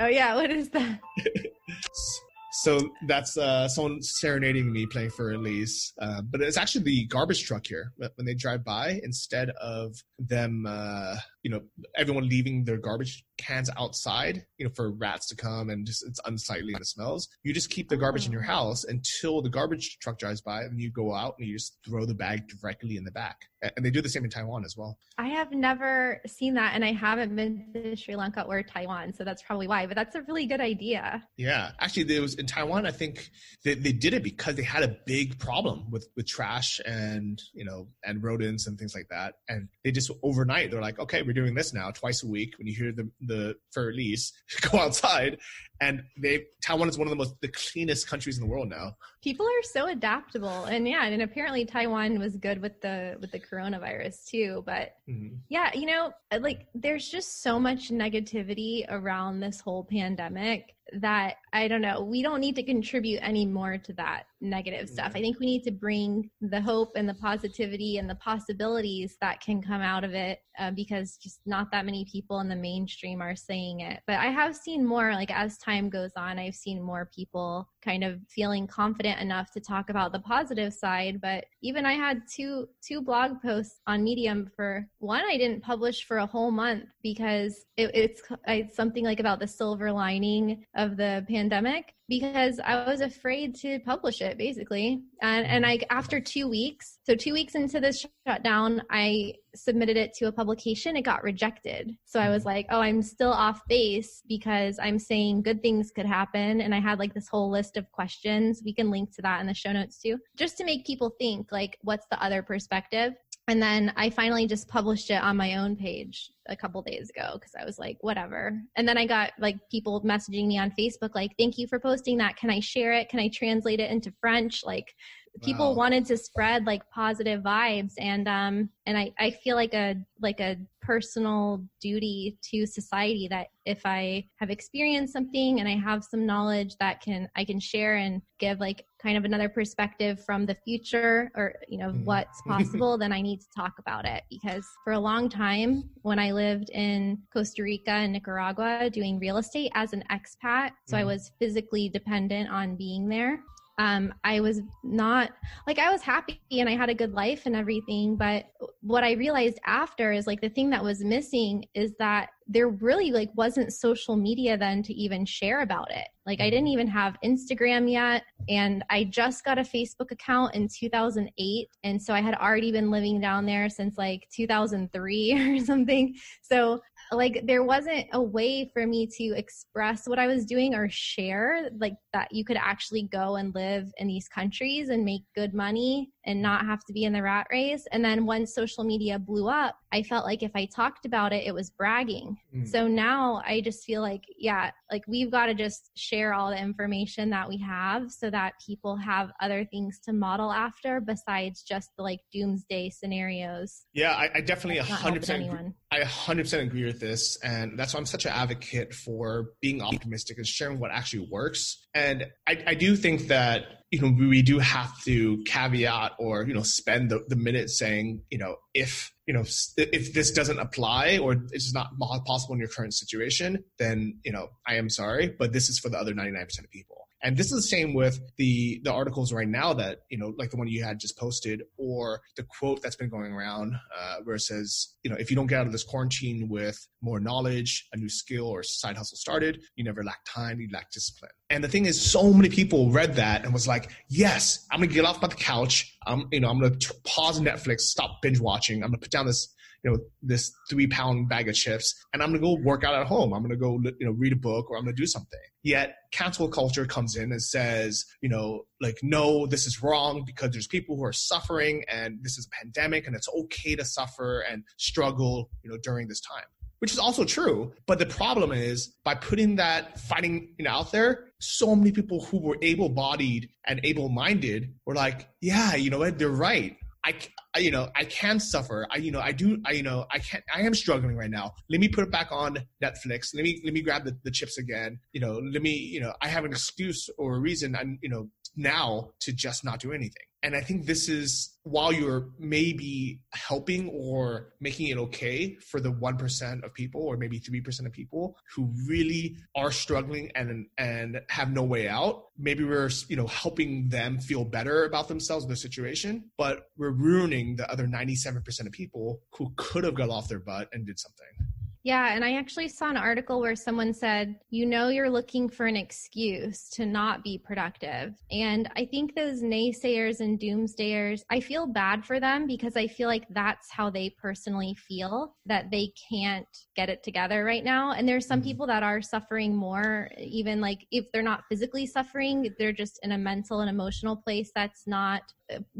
Oh yeah, what is that? So that's uh, someone serenading me playing Für Elise. Uh, but it's actually the garbage truck here. When they drive by, instead of them, uh, you know, everyone leaving their garbage cans outside, you know, for rats to come and just it's unsightly and it smells. You just keep the garbage in your oh. house until the garbage truck drives by, and you go out and you just throw the bag directly in the back. And they do the same in Taiwan as well. I have never seen that, and I haven't been to Sri Lanka or Taiwan, so that's probably why. But that's a really good idea. Yeah, actually, there was in Taiwan. I think they, they did it because they had a big problem with with trash and you know and rodents and things like that, and they just overnight they're like, okay, we're doing this now twice a week. When you hear the the Für Elise, go outside and they Taiwan is one of the most the cleanest countries in the world now. People are so adaptable, and yeah, and apparently Taiwan was good with the with the coronavirus too. But mm-hmm. yeah, you know, like there's just so much negativity around this whole pandemic that I don't know, we don't need to contribute any more to that negative stuff. I think we need to bring the hope and the positivity and the possibilities that can come out of it uh, because just not that many people in the mainstream are saying it. But I have seen more, like as time goes on, I've seen more people kind of feeling confident enough to talk about the positive side. But even I had two two blog posts on Medium for one I didn't publish for a whole month because it, it's, it's something like about the silver lining of the pandemic because I was afraid to publish it basically. And and mm-hmm. I after 2 weeks, so 2 weeks into this shutdown, I submitted it to a publication, it got rejected. So I was mm-hmm. like, "Oh, I'm still off base because I'm saying good things could happen." And I had like this whole list of questions. We can link to that in the show notes too, just to make people think like what's the other perspective and then I finally just published it on my own page a couple days ago because I was like, whatever. And then I got like people messaging me on Facebook, like, thank you for posting that. Can I share it? Can I translate it into French? Like, people wow. wanted to spread like positive vibes and um and I, I feel like a like a personal duty to society that if I have experienced something and I have some knowledge that can I can share and give like kind of another perspective from the future or you know mm. what's possible then I need to talk about it because for a long time when I lived in Costa Rica and Nicaragua doing real estate as an expat so mm. I was physically dependent on being there um, I was not like I was happy and I had a good life and everything. But what I realized after is like the thing that was missing is that there really like wasn't social media then to even share about it. Like I didn't even have Instagram yet and I just got a Facebook account in 2008 and so I had already been living down there since like 2003 or something. So like there wasn't a way for me to express what I was doing or share like that you could actually go and live in these countries and make good money and not have to be in the rat race. And then once social media blew up, I felt like if I talked about it, it was bragging. Mm. So now I just feel like, yeah, like we've got to just share all the information that we have so that people have other things to model after besides just the like doomsday scenarios. Yeah, I, I definitely 100%. I 100% agree with this. And that's why I'm such an advocate for being optimistic and sharing what actually works. And I, I do think that you know we do have to caveat or you know spend the, the minute saying you know if you know if this doesn't apply or it's not possible in your current situation then you know i am sorry but this is for the other 99% of people and this is the same with the the articles right now that you know, like the one you had just posted, or the quote that's been going around uh, where it says, you know, if you don't get out of this quarantine with more knowledge, a new skill, or side hustle started, you never lack time, you lack discipline. And the thing is, so many people read that and was like, yes, I'm gonna get off my the couch. I'm, you know, I'm gonna t- pause Netflix, stop binge watching. I'm gonna put down this you know this three pound bag of chips and i'm to go work out at home i'm to go you know read a book or i'm to do something yet cancel culture comes in and says you know like no this is wrong because there's people who are suffering and this is a pandemic and it's okay to suffer and struggle you know during this time which is also true. But the problem is by putting that fighting you know, out there, so many people who were able bodied and able minded were like, yeah, you know what, they're right. I, I, you know, I can suffer. I, you know, I do, I, you know, I can't, I am struggling right now. Let me put it back on Netflix. Let me, let me grab the, the chips again. You know, let me, you know, I have an excuse or a reason, and you know, now to just not do anything. And I think this is while you're maybe helping or making it okay for the 1% of people or maybe 3% of people who really are struggling and and have no way out, maybe we're, you know, helping them feel better about themselves and their situation, but we're ruining the other 97% of people who could have got off their butt and did something. Yeah, and I actually saw an article where someone said, you know, you're looking for an excuse to not be productive. And I think those naysayers and doomsdayers, I feel bad for them because I feel like that's how they personally feel that they can't get it together right now. And there's some mm-hmm. people that are suffering more, even like if they're not physically suffering, they're just in a mental and emotional place that's not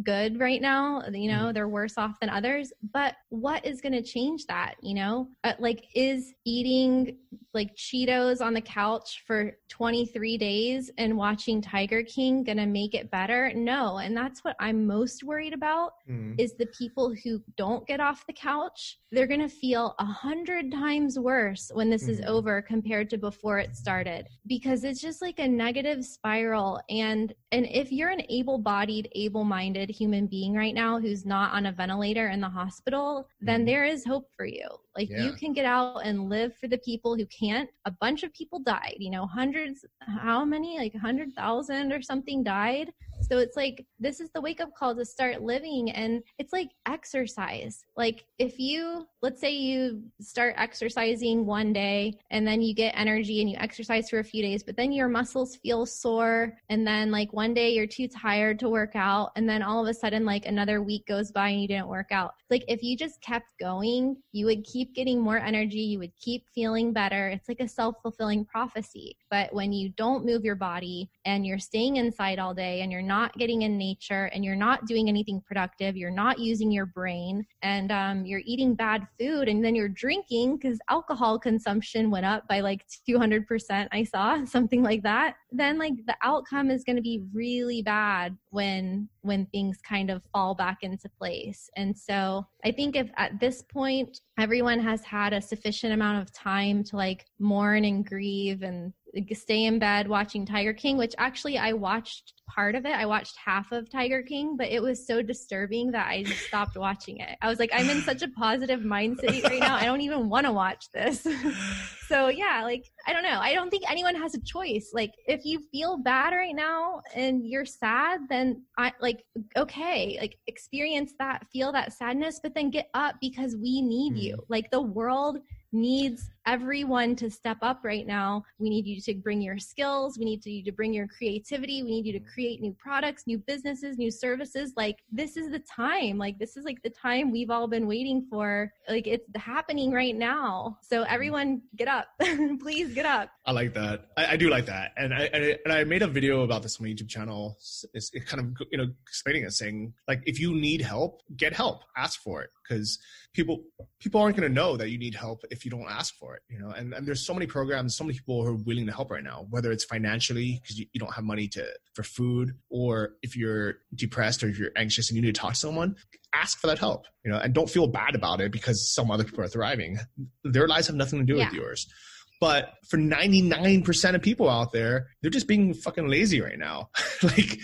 good right now you know mm-hmm. they're worse off than others but what is going to change that you know uh, like is eating like cheetos on the couch for 23 days and watching tiger king going to make it better no and that's what i'm most worried about mm. is the people who don't get off the couch they're going to feel a hundred times worse when this mm. is mm-hmm. over compared to before it started because it's just like a negative spiral and and if you're an able-bodied able-minded human being right now who's not on a ventilator in the hospital, then mm-hmm. there is hope for you. Like yeah. you can get out and live for the people who can't. A bunch of people died, you know, hundreds, how many? Like 100,000 or something died. So it's like, this is the wake up call to start living. And it's like exercise. Like if you, let's say you start exercising one day and then you get energy and you exercise for a few days, but then your muscles feel sore. And then like one day you're too tired to work out. And then all of a sudden, like another week goes by and you didn't work out. Like if you just kept going, you would keep getting more energy, you would keep feeling better. It's like a self fulfilling prophecy. But when you don't move your body, and you're staying inside all day and you're not getting in nature and you're not doing anything productive, you're not using your brain and um, you're eating bad food and then you're drinking because alcohol consumption went up by like 200%, I saw something like that, then like the outcome is going to be really bad when when things kind of fall back into place. And so I think if at this point everyone has had a sufficient amount of time to like mourn and grieve and stay in bed watching Tiger King, which actually I watched part of it. I watched half of Tiger King, but it was so disturbing that I just stopped watching it. I was like, I'm in such a positive mindset right now. I don't even want to watch this. so yeah, like I don't know. I don't think anyone has a choice. Like if you feel bad right now and you're sad, then I like okay, like experience that, feel that sadness, but then get up because we need mm. you. Like the world needs everyone to step up right now. We need you to bring your skills. We need you to bring your creativity. We need you to mm-hmm. create new products, new businesses, new services. Like this is the time. Like this is like the time we've all been waiting for. Like it's happening right now. So mm-hmm. everyone get up. Please get up. I like that. I, I do like that. And I, and I, and I made a video about this on my YouTube channel. It's, it's kind of you know explaining it, saying like if you need help, get help. Ask for it because people people aren't going to know that you need help if you don't ask for it you know and, and there's so many programs so many people who are willing to help right now whether it's financially because you, you don't have money to for food or if you're depressed or if you're anxious and you need to talk to someone ask for that help you know and don't feel bad about it because some other people are thriving their lives have nothing to do yeah. with yours but for 99% of people out there, they're just being fucking lazy right now. like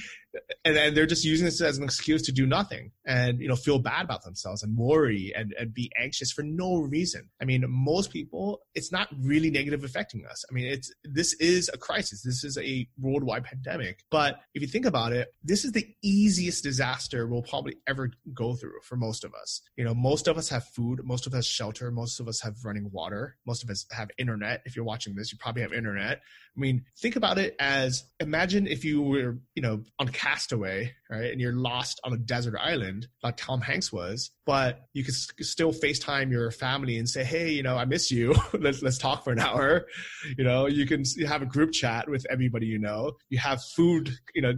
and, and they're just using this as an excuse to do nothing and you know feel bad about themselves and worry and, and be anxious for no reason. I mean most people it's not really negative affecting us. I mean it's this is a crisis. This is a worldwide pandemic. But if you think about it this is the easiest disaster we'll probably ever go through for most of us. You know most of us have food. Most of us shelter. Most of us have running water. Most of us have internet. If you're watching this you probably have internet i mean think about it as imagine if you were you know on Castaway, right? And you're lost on a desert island like Tom Hanks was, but you can still FaceTime your family and say, Hey, you know, I miss you. let's, let's talk for an hour. You know, you can have a group chat with everybody you know. You have food, you know,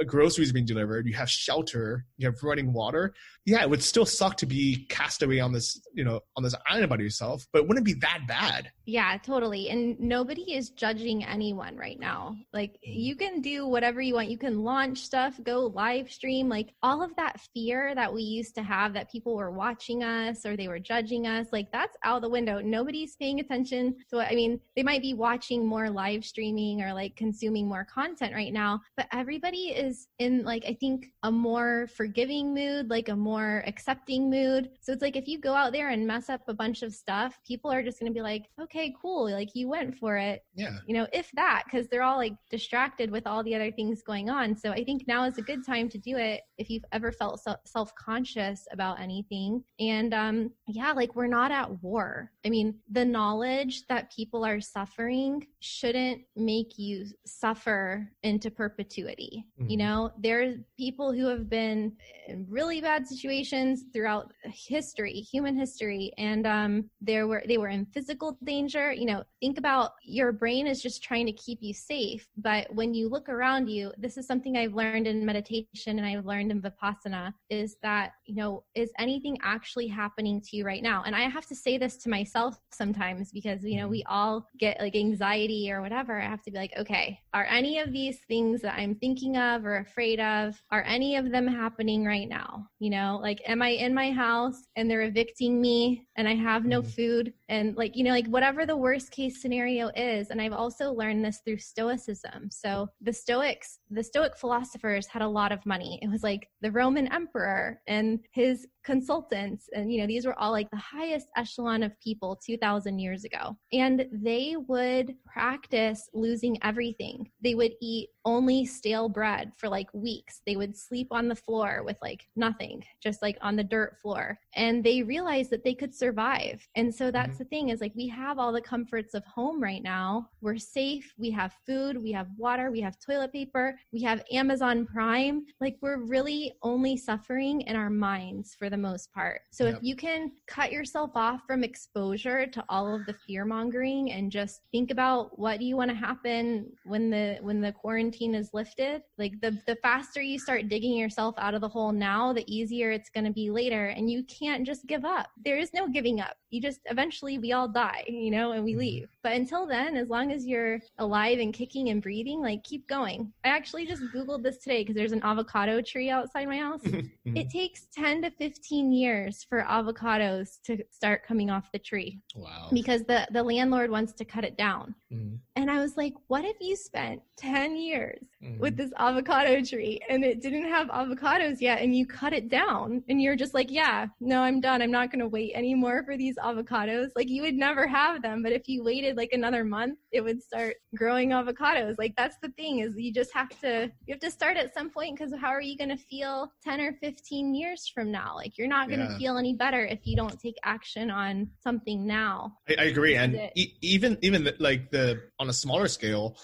uh, groceries being delivered, you have shelter, you have running water. Yeah, it would still suck to be castaway on this, you know, on this island by yourself, but it wouldn't be that bad. Yeah, totally. And nobody is judging anyone right now. Like mm-hmm. you can do whatever you want. You can launch stuff, go live stream, like all of that fear that we used to have that people were watching us or they were judging us, like that's out the window. Nobody's paying attention So, I mean, they might be watching more live streaming or like consuming more content right now, but everybody is is in like I think a more forgiving mood, like a more accepting mood. So it's like if you go out there and mess up a bunch of stuff, people are just going to be like, "Okay, cool, like you went for it." Yeah. You know, if that cuz they're all like distracted with all the other things going on. So I think now is a good time to do it if you've ever felt self-conscious about anything. And um yeah, like we're not at war. I mean, the knowledge that people are suffering shouldn't make you suffer into perpetuity. Mm-hmm. You know, there's people who have been in really bad situations throughout history, human history, and um, there were they were in physical danger. You know, think about your brain is just trying to keep you safe, but when you look around you, this is something I've learned in meditation and I've learned in vipassana is that you know, is anything actually happening to you right now? And I have to say this to myself sometimes because you know we mm-hmm. all get like anxiety or whatever. I have to be like, okay, are any of these things that I'm thinking of or afraid of are any of them happening right now you know like am i in my house and they're evicting me and i have no mm-hmm. food and like you know like whatever the worst case scenario is and i've also learned this through stoicism. So the stoics the stoic philosophers had a lot of money. It was like the roman emperor and his consultants and you know these were all like the highest echelon of people 2000 years ago. And they would practice losing everything. They would eat only stale bread for like weeks. They would sleep on the floor with like nothing just like on the dirt floor. And they realized that they could survive. And so that's mm-hmm. the thing is like we have all the comforts of home right now. We're safe. We have food. We have water. We have toilet paper. We have amazon prime. Like we're really only suffering in our minds for the most part. So yep. if you can cut yourself off from exposure to all of the fear mongering and just think about what do you want to happen when the when the quarantine is lifted, like the the faster you start digging yourself out of the hole now, the easier it's going to be later and you can't just give up. There is no giving up. You just eventually we all die, you know, and we mm-hmm. leave. But until then, as long as you're alive and kicking and breathing, like keep going. I actually just googled this today because there's an avocado tree outside my house. Mm-hmm. it takes 10 to 15 years for avocados to start coming off the tree. Wow. Because the, the landlord wants to cut it down. Mm-hmm. And I was like, what if you spent 10 years mm-hmm. with this avocado tree and it didn't have avocados yet and you cut it down and you're just like, yeah, no, I'm done. I'm not going to wait anymore for these avocados. Like you would never have them. But if you waited like another month, it would start growing avocados. Like that's the thing is you just have to, you have to start at some point because how are you going to feel 10 or 15 years from now? Like you're not going to yeah. feel any better if you don't take action on something now. I, I agree. And e- even, even the, like the, on a smaller scale,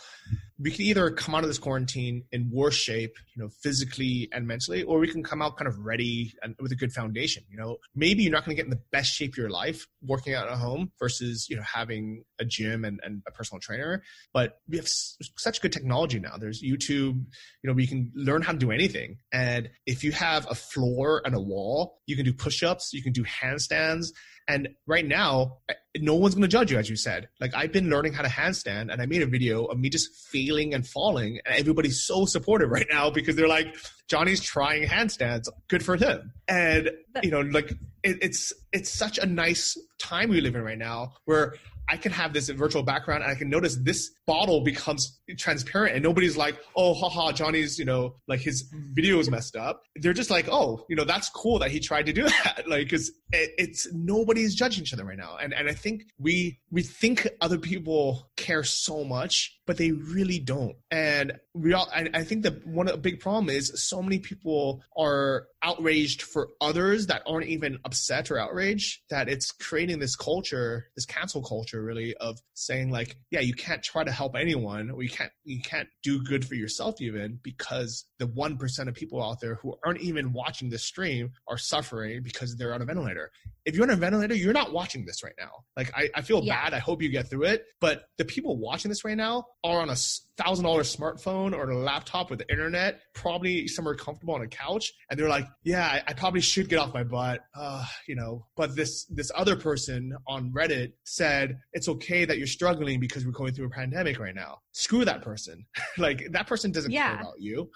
we can either come out of this quarantine in worse shape, you know, physically and mentally, or we can come out kind of ready and with a good foundation. You know, maybe you're not going to get in the best shape of your life working out at home versus you know having a gym and, and a personal trainer. But we have s- such good technology now. There's YouTube. You know, we can learn how to do anything. And if you have a floor and a wall, you can do push-ups, you can do handstands and right now, no one's going to judge you, as you said. Like I've been learning how to handstand, and I made a video of me just failing and falling, and everybody's so supportive right now because they're like, Johnny's trying handstands. Good for him. And you know, like it, it's it's such a nice time we live in right now, where I can have this virtual background and I can notice this bottle becomes transparent and nobody's like, oh, haha, Johnny's, you know, like his video is messed up. They're just like, oh, you know, that's cool that he tried to do that. like, cause it, it's nobody's judging each other right now. And, and I think we, we think other people care so much, but they really don't. And we all, I, I think that one of the big problem is so many people are outraged for others that aren't even upset or outraged that it's creating this culture, this cancel culture really of saying like, yeah, you can't try to help anyone or you can't, you can't do good for yourself even because the 1% of people out there who aren't even watching this stream are suffering because they're on a ventilator. If you're on a ventilator, you're not watching this right now. Like I, I feel yeah. bad. I hope you get through it. But the people watching this right now are on a thousand dollar smartphone or a laptop with the internet, probably somewhere comfortable on a couch, and they're like, "Yeah, I, I probably should get off my butt," uh, you know. But this this other person on Reddit said it's okay that you're struggling because we're going through a pandemic right now. Screw that person. like that person doesn't yeah. care about you.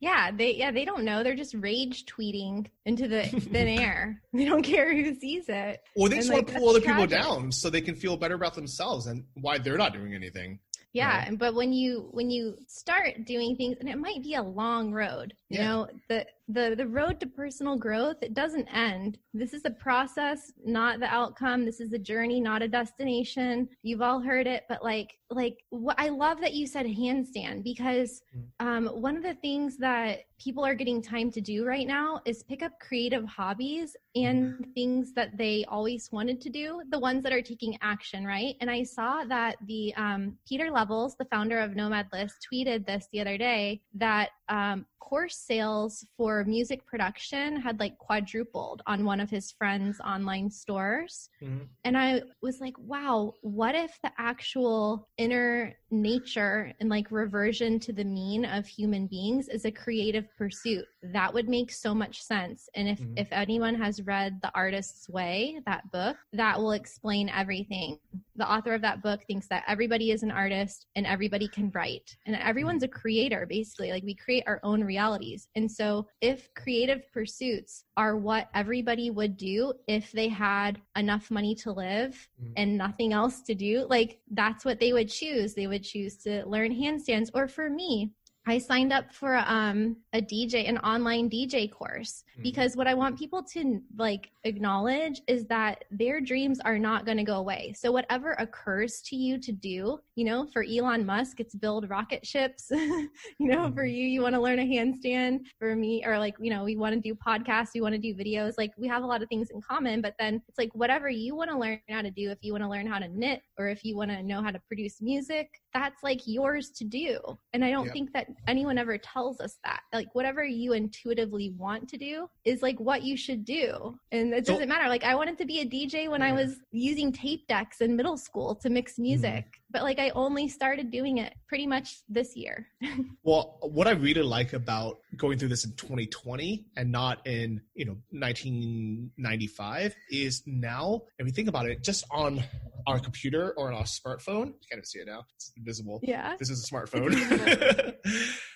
Yeah, they yeah they don't know. They're just rage tweeting into the thin air. They don't care who sees it. Or they just want to pull other tragic. people down so they can feel better about themselves and why they're not doing anything yeah right. but when you when you start doing things and it might be a long road you yeah. know the the the road to personal growth it doesn't end this is a process not the outcome this is a journey not a destination you've all heard it but like like what i love that you said handstand because mm. um, one of the things that people are getting time to do right now is pick up creative hobbies and mm. things that they always wanted to do the ones that are taking action right and i saw that the um, pieter levels the founder of nomad list tweeted this the other day that um, course sales for music production had like quadrupled on one of his friends' online stores. Mm-hmm. And I was like, wow, what if the actual inner nature and like reversion to the mean of human beings is a creative pursuit? That would make so much sense. And if, mm-hmm. if anyone has read The Artist's Way, that book, that will explain everything. The author of that book thinks that everybody is an artist and everybody can write, and everyone's a creator, basically. Like we create our own realities. And so, if creative pursuits are what everybody would do if they had enough money to live mm-hmm. and nothing else to do, like that's what they would choose. They would choose to learn handstands. Or for me, I signed up for um, a DJ, an online DJ course, mm-hmm. because what I want people to like acknowledge is that their dreams are not going to go away. So whatever occurs to you to do, you know, for Elon Musk, it's build rocket ships. you know, mm-hmm. for you, you want to learn a handstand. For me, or like, you know, we want to do podcasts, we want to do videos. Like we have a lot of things in common, but then it's like whatever you want to learn how to do. If you want to learn how to knit, or if you want to know how to produce music, that's like yours to do. And I don't think that anyone ever tells us that. Like whatever you intuitively want to do is like what you should do. And it doesn't matter. Like I wanted to be a DJ when yeah. I was using tape decks in middle school to mix mm-hmm. music. Mm-hmm but like I only started doing it pretty much this year. well, what I really like about going through this in 2020 and not in, you know, 1995 is now, if we think about it, just on our computer or on our smartphone, you can't even see it now. It's invisible. Yeah. This is a smartphone.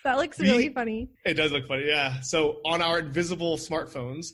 that looks really we, funny. It does look funny. Yeah. So on our invisible smartphones,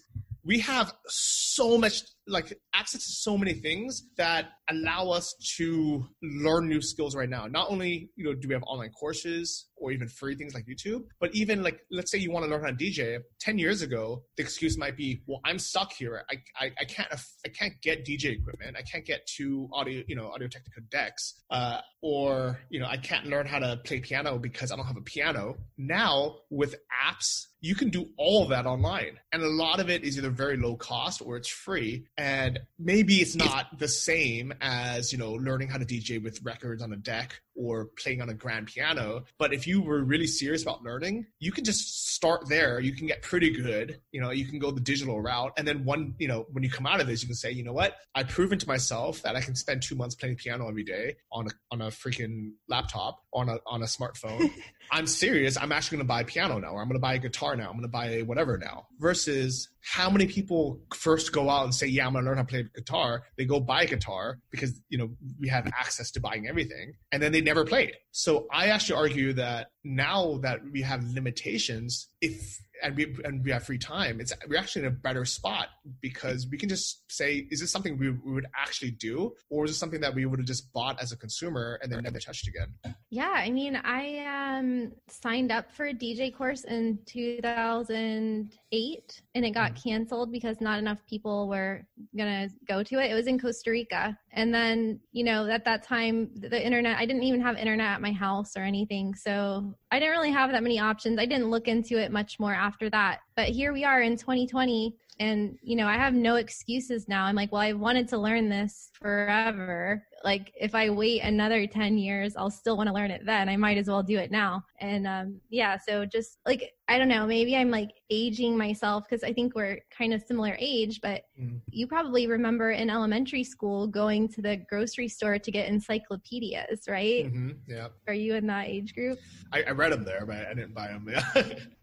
we have so much like access to so many things that allow us to learn new skills right now. Not only, you know, do we have online courses or even free things like YouTube, but even like, let's say you want to learn how to DJ. 10 years ago, the excuse might be, well, I'm stuck here. I, I, I can't, I can't get DJ equipment. I can't get two audio, you know, audio technica decks. Uh, or, you know, I can't learn how to play piano because I don't have a piano. Now with apps, you can do all of that online. And a lot of it is either very low cost or it's free and maybe it's not the same as you know learning how to dj with records on a deck or playing on a grand piano but if you were really serious about learning you can just start there you can get pretty good you know you can go the digital route. And then one you know when you come out of this you can say you know what? I've proven to myself that i can spend two months playing piano every day on a, on a freaking laptop on a on a smartphone. I'm serious. I'm actually going to buy a piano now. Or i'm going to buy a guitar now. I'm going to buy a whatever now. Versus how many people first go out and say, "Yeah, I'm going to learn how to play guitar." They go buy a guitar because you know we have access to buying everything, and then they never played. So I actually argue that now that we have limitations, if and we and we have free time, it's we're actually in a better spot because we can just say, is this something we, we would actually do, or is it something that we would have just bought as a consumer and then never touched again? Yeah, I mean, I um, signed up for a DJ course in 2008, and it got mm-hmm. canceled because not enough people were gonna go to it. It was in Costa Rica, and then you know at that time the internet, I didn't even have internet at my house or anything, so I didn't really have that many options. I didn't look into it much more after that. But here we are in 2020 and you know, I have no excuses now. I'm like, well, I wanted to learn this forever. Like if I wait another 10 years, I'll still want to learn it then. I might as well do it now. And um yeah, so just like I don't know, maybe I'm like aging myself because I think we're kind of similar age, but mm. you probably remember in elementary school going to the grocery store to get encyclopedias, right? Mm-hmm. Yeah. Are you in that age group? I, I read them there, but I didn't buy them. Yeah.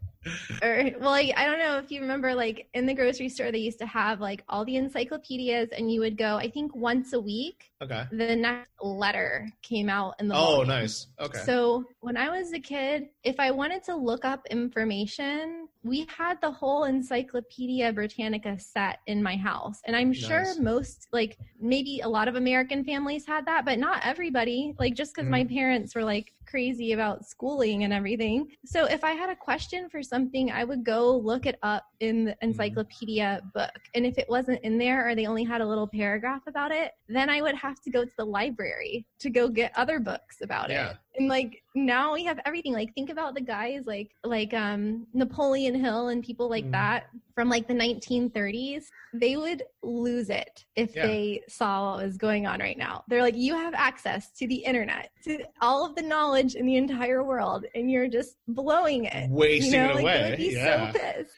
or well like i don't know if you remember like in the grocery store they used to have like all the encyclopedias and you would go i think once a week. Okay. The next letter came out in the oh nice. Okay. So when i was a kid if i wanted to look up information we had the whole encyclopedia britannica set in my house. And i'm nice. sure most like maybe a lot of american families had that but not everybody. Like just because mm. my parents were like crazy about schooling and everything. So if I had a question for something, I would go look it up in the mm-hmm. encyclopedia book. And if it wasn't in there or they only had a little paragraph about it, then I would have to go to the library to go get other books about yeah. it. And like now we have everything. Like think about the guys like like um Napoleon Hill and people like mm. that from like the 1930s. They would lose it if yeah. they saw what was going on right now. They're like, you have access to the internet, to all of the knowledge in the entire world, and you're just blowing it, wasting you know? it like, away. yeah. So pissed.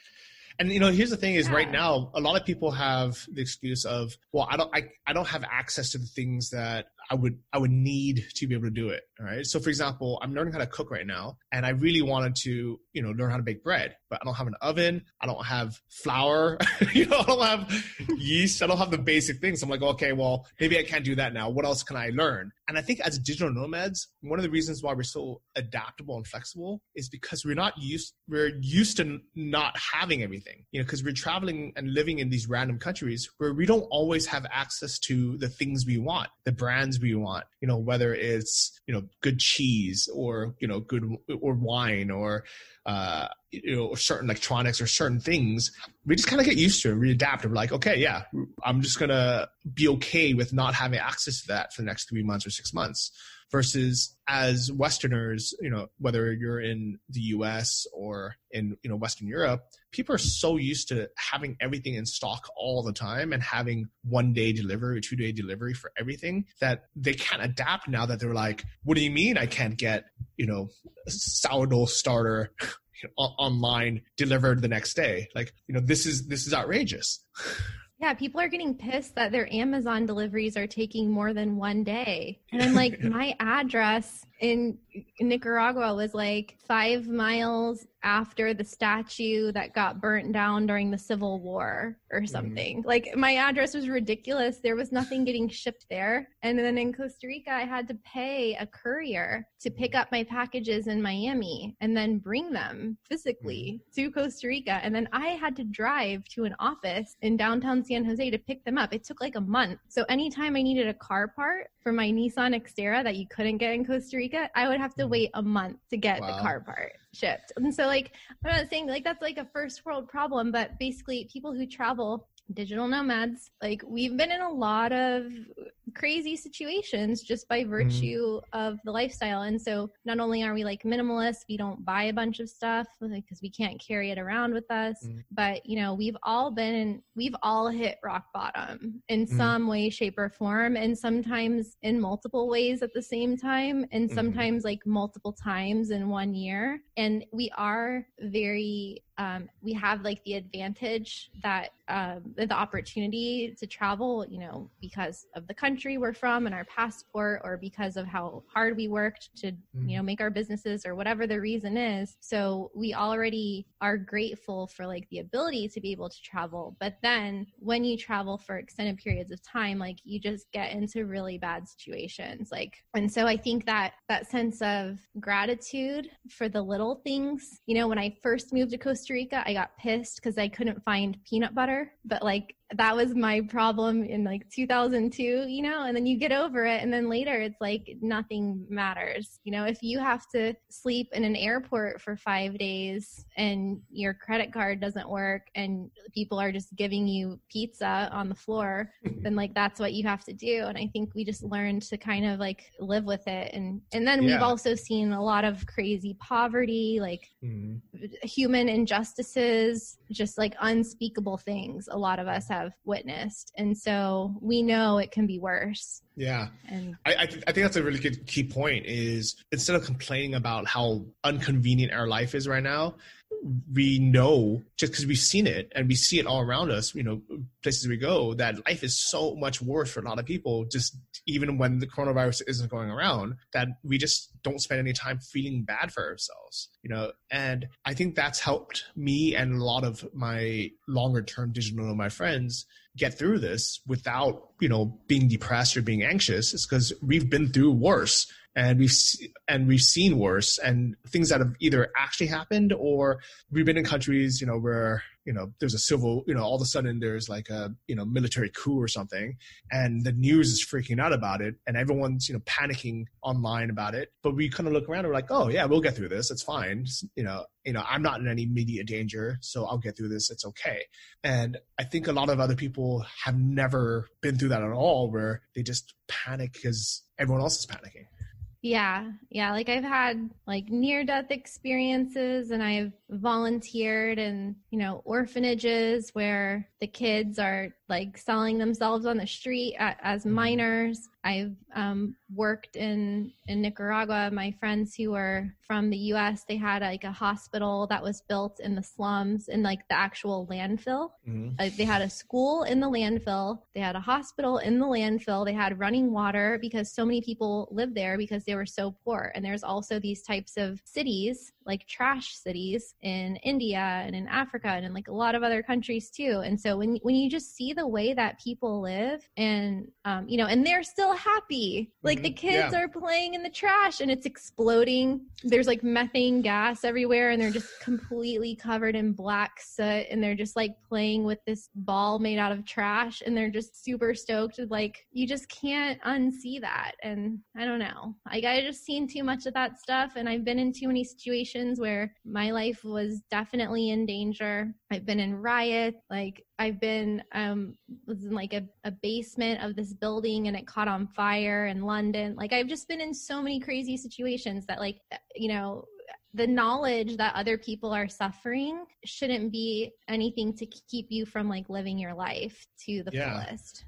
And you know, here's the thing: is yeah. right now, a lot of people have the excuse of, "Well, I don't, I, I don't have access to the things that I would I would need to be able to do it. All right. So for example, I'm learning how to cook right now and I really wanted to, you know, learn how to bake bread, but I don't have an oven, I don't have flour, you know, I don't have yeast, I don't have the basic things. I'm like, okay, well, maybe I can't do that now. What else can I learn? And I think as digital nomads, one of the reasons why we're so adaptable and flexible is because we're not used we're used to not having everything. You know, because we're traveling and living in these random countries where we don't always have access to the things we want, the brands we want you know whether it's you know good cheese or you know good or wine or uh, you know certain electronics or certain things we just kind of get used to it we adapt and we're like okay yeah i'm just gonna be okay with not having access to that for the next three months or six months versus as westerners you know whether you're in the us or in you know western europe people are so used to having everything in stock all the time and having one day delivery two day delivery for everything that they can't adapt now that they're like what do you mean i can't get you know sourdough starter online delivered the next day like you know this is this is outrageous Yeah, people are getting pissed that their Amazon deliveries are taking more than one day. And I'm like, my address in Nicaragua was like five miles after the statue that got burnt down during the Civil War or mm-hmm. something. Mm. Like my address was ridiculous. There was nothing getting shipped there. And then in Costa Rica, I had to pay a courier to pick up my packages in Miami and then bring them physically mm. to Costa Rica. And then I had to drive to an office in downtown San Jose to pick them up. It took like a month. So anytime I needed a car part for my Nissan Xterra that you couldn't get in Costa Rica, I would have to mm. wait a month to get wow. the car part shipped. And so like I'm not saying like that's like a first world problem, but basically people who travel digital nomads like we've been in a lot of crazy situations just by mm-hmm. virtue mm-hmm. of the lifestyle and so not only are we like minimalist we don't buy a bunch of stuff because we can't carry it around with us mm-hmm. but you know we've all been we've all hit rock bottom in mm-hmm. some way shape or form and sometimes in multiple ways at the same time and mm-hmm. sometimes like multiple times in one year and we are very um, we have like the advantage that um, the opportunity to travel, you know, because of the country we're from and our passport, or because of how hard we worked to, mm-hmm. you know, make our businesses or whatever the reason is. So we already are grateful for like the ability to be able to travel. But then when you travel for extended periods of time, like you just get into really bad situations. Like, and so I think that that sense of gratitude for the little things, you know, when I first moved to Costa Costa Rica, I got pissed because I couldn't find peanut butter. But like that was my problem in like 2002, you know, and then you get over it. And then later it's like nothing matters. You know, if you have to sleep in an airport for five days and your credit card doesn't work and people are just giving you pizza on the floor, then like that's what you have to do. And I think we just learned to kind of like live with it. And, and then yeah. we've also seen a lot of crazy poverty, like mm-hmm. human injustices, just like unspeakable things. A lot of us have have witnessed. And so we know it can be worse. Yeah. And I, I, th- I, think that's a really good key point is instead of complaining about how inconvenient our life is right now, we know just because we've seen it and we see it all around us, you know, places we go, that life is so much worse for a lot of people, just even when the coronavirus isn't going around, that we just don't spend any time feeling bad for ourselves, you know. And I think that's helped me and a lot of my longer term digital nomad friends get through this without you know being depressed or being anxious is because we've been through worse and we've and we've seen worse and things that have either actually happened or we've been in countries you know where you know there's a civil you know all of a sudden there's like a you know military coup or something and the news is freaking out about it and everyone's you know panicking online about it but we kind of look around and we're like oh yeah we'll get through this it's fine you know you know i'm not in any immediate danger so i'll get through this it's okay and i think a lot of other people have never been through that at all where they just panic because everyone else is panicking yeah. Yeah. Like I've had like near death experiences and I've volunteered in, you know, orphanages where the kids are like selling themselves on the street as mm-hmm. minors. I've um, worked in in Nicaragua. My friends who were from the U.S. they had like a hospital that was built in the slums in like the actual landfill. Mm-hmm. Uh, they had a school in the landfill. They had a hospital in the landfill. They had running water because so many people lived there because they were so poor. And there's also these types of cities like trash cities in India and in Africa and in like a lot of other countries too. And so when when you just see the way that people live and um, you know, and they're still happy. Like mm-hmm. the kids yeah. are playing in the trash and it's exploding. There's like methane gas everywhere and they're just completely covered in black soot and they're just like playing with this ball made out of trash and they're just super stoked. Like you just can't unsee that. And I don't know. Like I just seen too much of that stuff and I've been in too many situations situations where my life was definitely in danger. I've been in riots, like I've been um was in like a, a basement of this building and it caught on fire in London. Like I've just been in so many crazy situations that like you know the knowledge that other people are suffering shouldn't be anything to keep you from like living your life to the yeah. fullest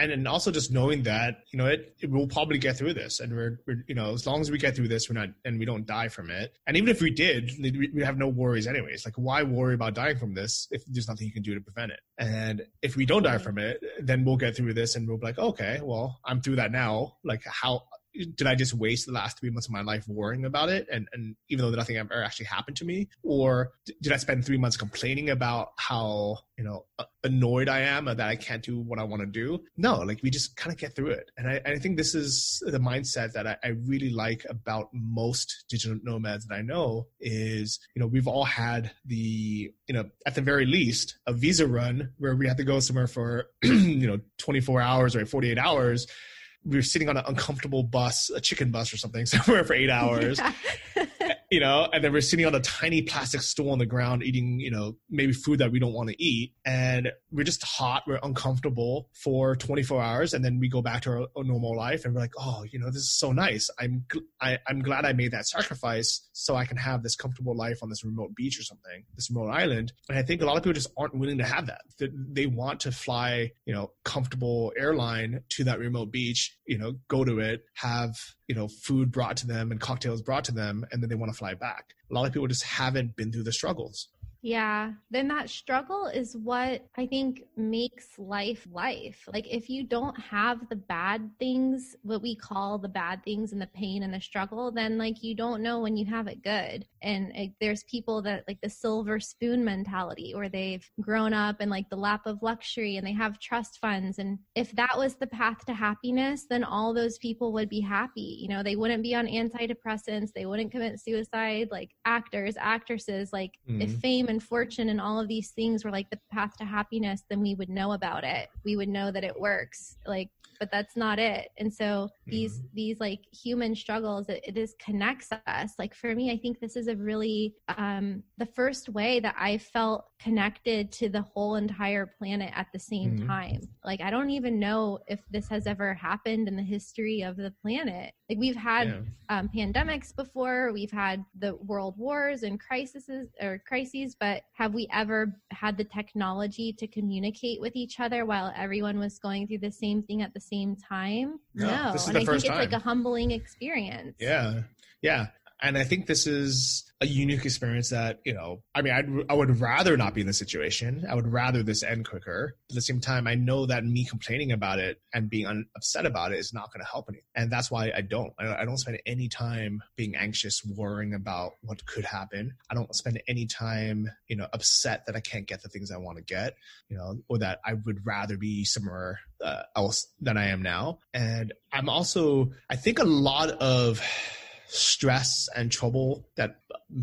and and also just knowing that you know it, it will probably get through this and we're, we're, you know as long as we get through this we're not and we don't die from it. And even if we did we have no worries anyways. Like why worry about dying from this if there's nothing you can do to prevent it? And if we don't die from it then we'll get through this and we'll be like okay well i'm through that now. Like how did I just waste the last three months of my life worrying about it? And, and even though nothing ever actually happened to me, or did I spend three months complaining about how, you know, annoyed I am that I can't do what I want to do? No, like we just kind of get through it. And I, I think this is the mindset that I, I really like about most digital nomads that I know is, you know, we've all had the, you know, at the very least, a visa run where we had to go somewhere for, you know, 24 hours or 48 hours we were sitting on an uncomfortable bus, a chicken bus or something, somewhere for eight hours. Yeah you know, and then we're sitting on a tiny plastic stool on the ground eating, you know, maybe food that we don't want to eat. And we're just hot, we're uncomfortable for 24 hours. And then we go back to our, our normal life and we're like, oh, you know, this is so nice. I'm, I, am i am glad I made that sacrifice so I can have this comfortable life on this remote beach or something, this remote island. And I think a lot of people just aren't willing to have that. They want to fly, you know, comfortable airline to that remote beach, you know, go to it, have, you know, food brought to them and cocktails brought to them, and then they want to fly back. A lot of people just haven't been through the struggles. Yeah, then that struggle is what I think makes life life. Like, if you don't have the bad things, what we call the bad things and the pain and the struggle, then like you don't know when you have it good. And like, there's people that like the silver spoon mentality, where they've grown up in like the lap of luxury and they have trust funds. And if that was the path to happiness, then all those people would be happy. You know, they wouldn't be on antidepressants, they wouldn't commit suicide. Like actors, actresses, like mm-hmm. if fame and fortune and all of these things were like the path to happiness, then we would know about it. We would know that it works. Like, but that's not it. And so these mm-hmm. these like human struggles, it, this connects us. Like for me, I think this is a really um, the first way that I felt connected to the whole entire planet at the same mm-hmm. time. Like I don't even know if this has ever happened in the history of the planet. Like we've had yeah. um, pandemics before, we've had the world wars and crises or crises, but have we ever had the technology to communicate with each other while everyone was going through the same thing at the same time? No, no. and I think it's like a humbling experience. Yeah, yeah and I think this is a unique experience that you know. I mean, I'd, I would rather not be in this situation. I would rather this end quicker. But at the same time, I know that me complaining about it and being un- upset about it is not going to help anything, and that's why I don't. I, don't spend any time being anxious, worrying about what could happen. I don't spend any time, you know, upset that I can't get the things I want to get, you know, or that I would rather be somewhere uh, else than I am now. And I'm also, I think, a lot of stress and trouble that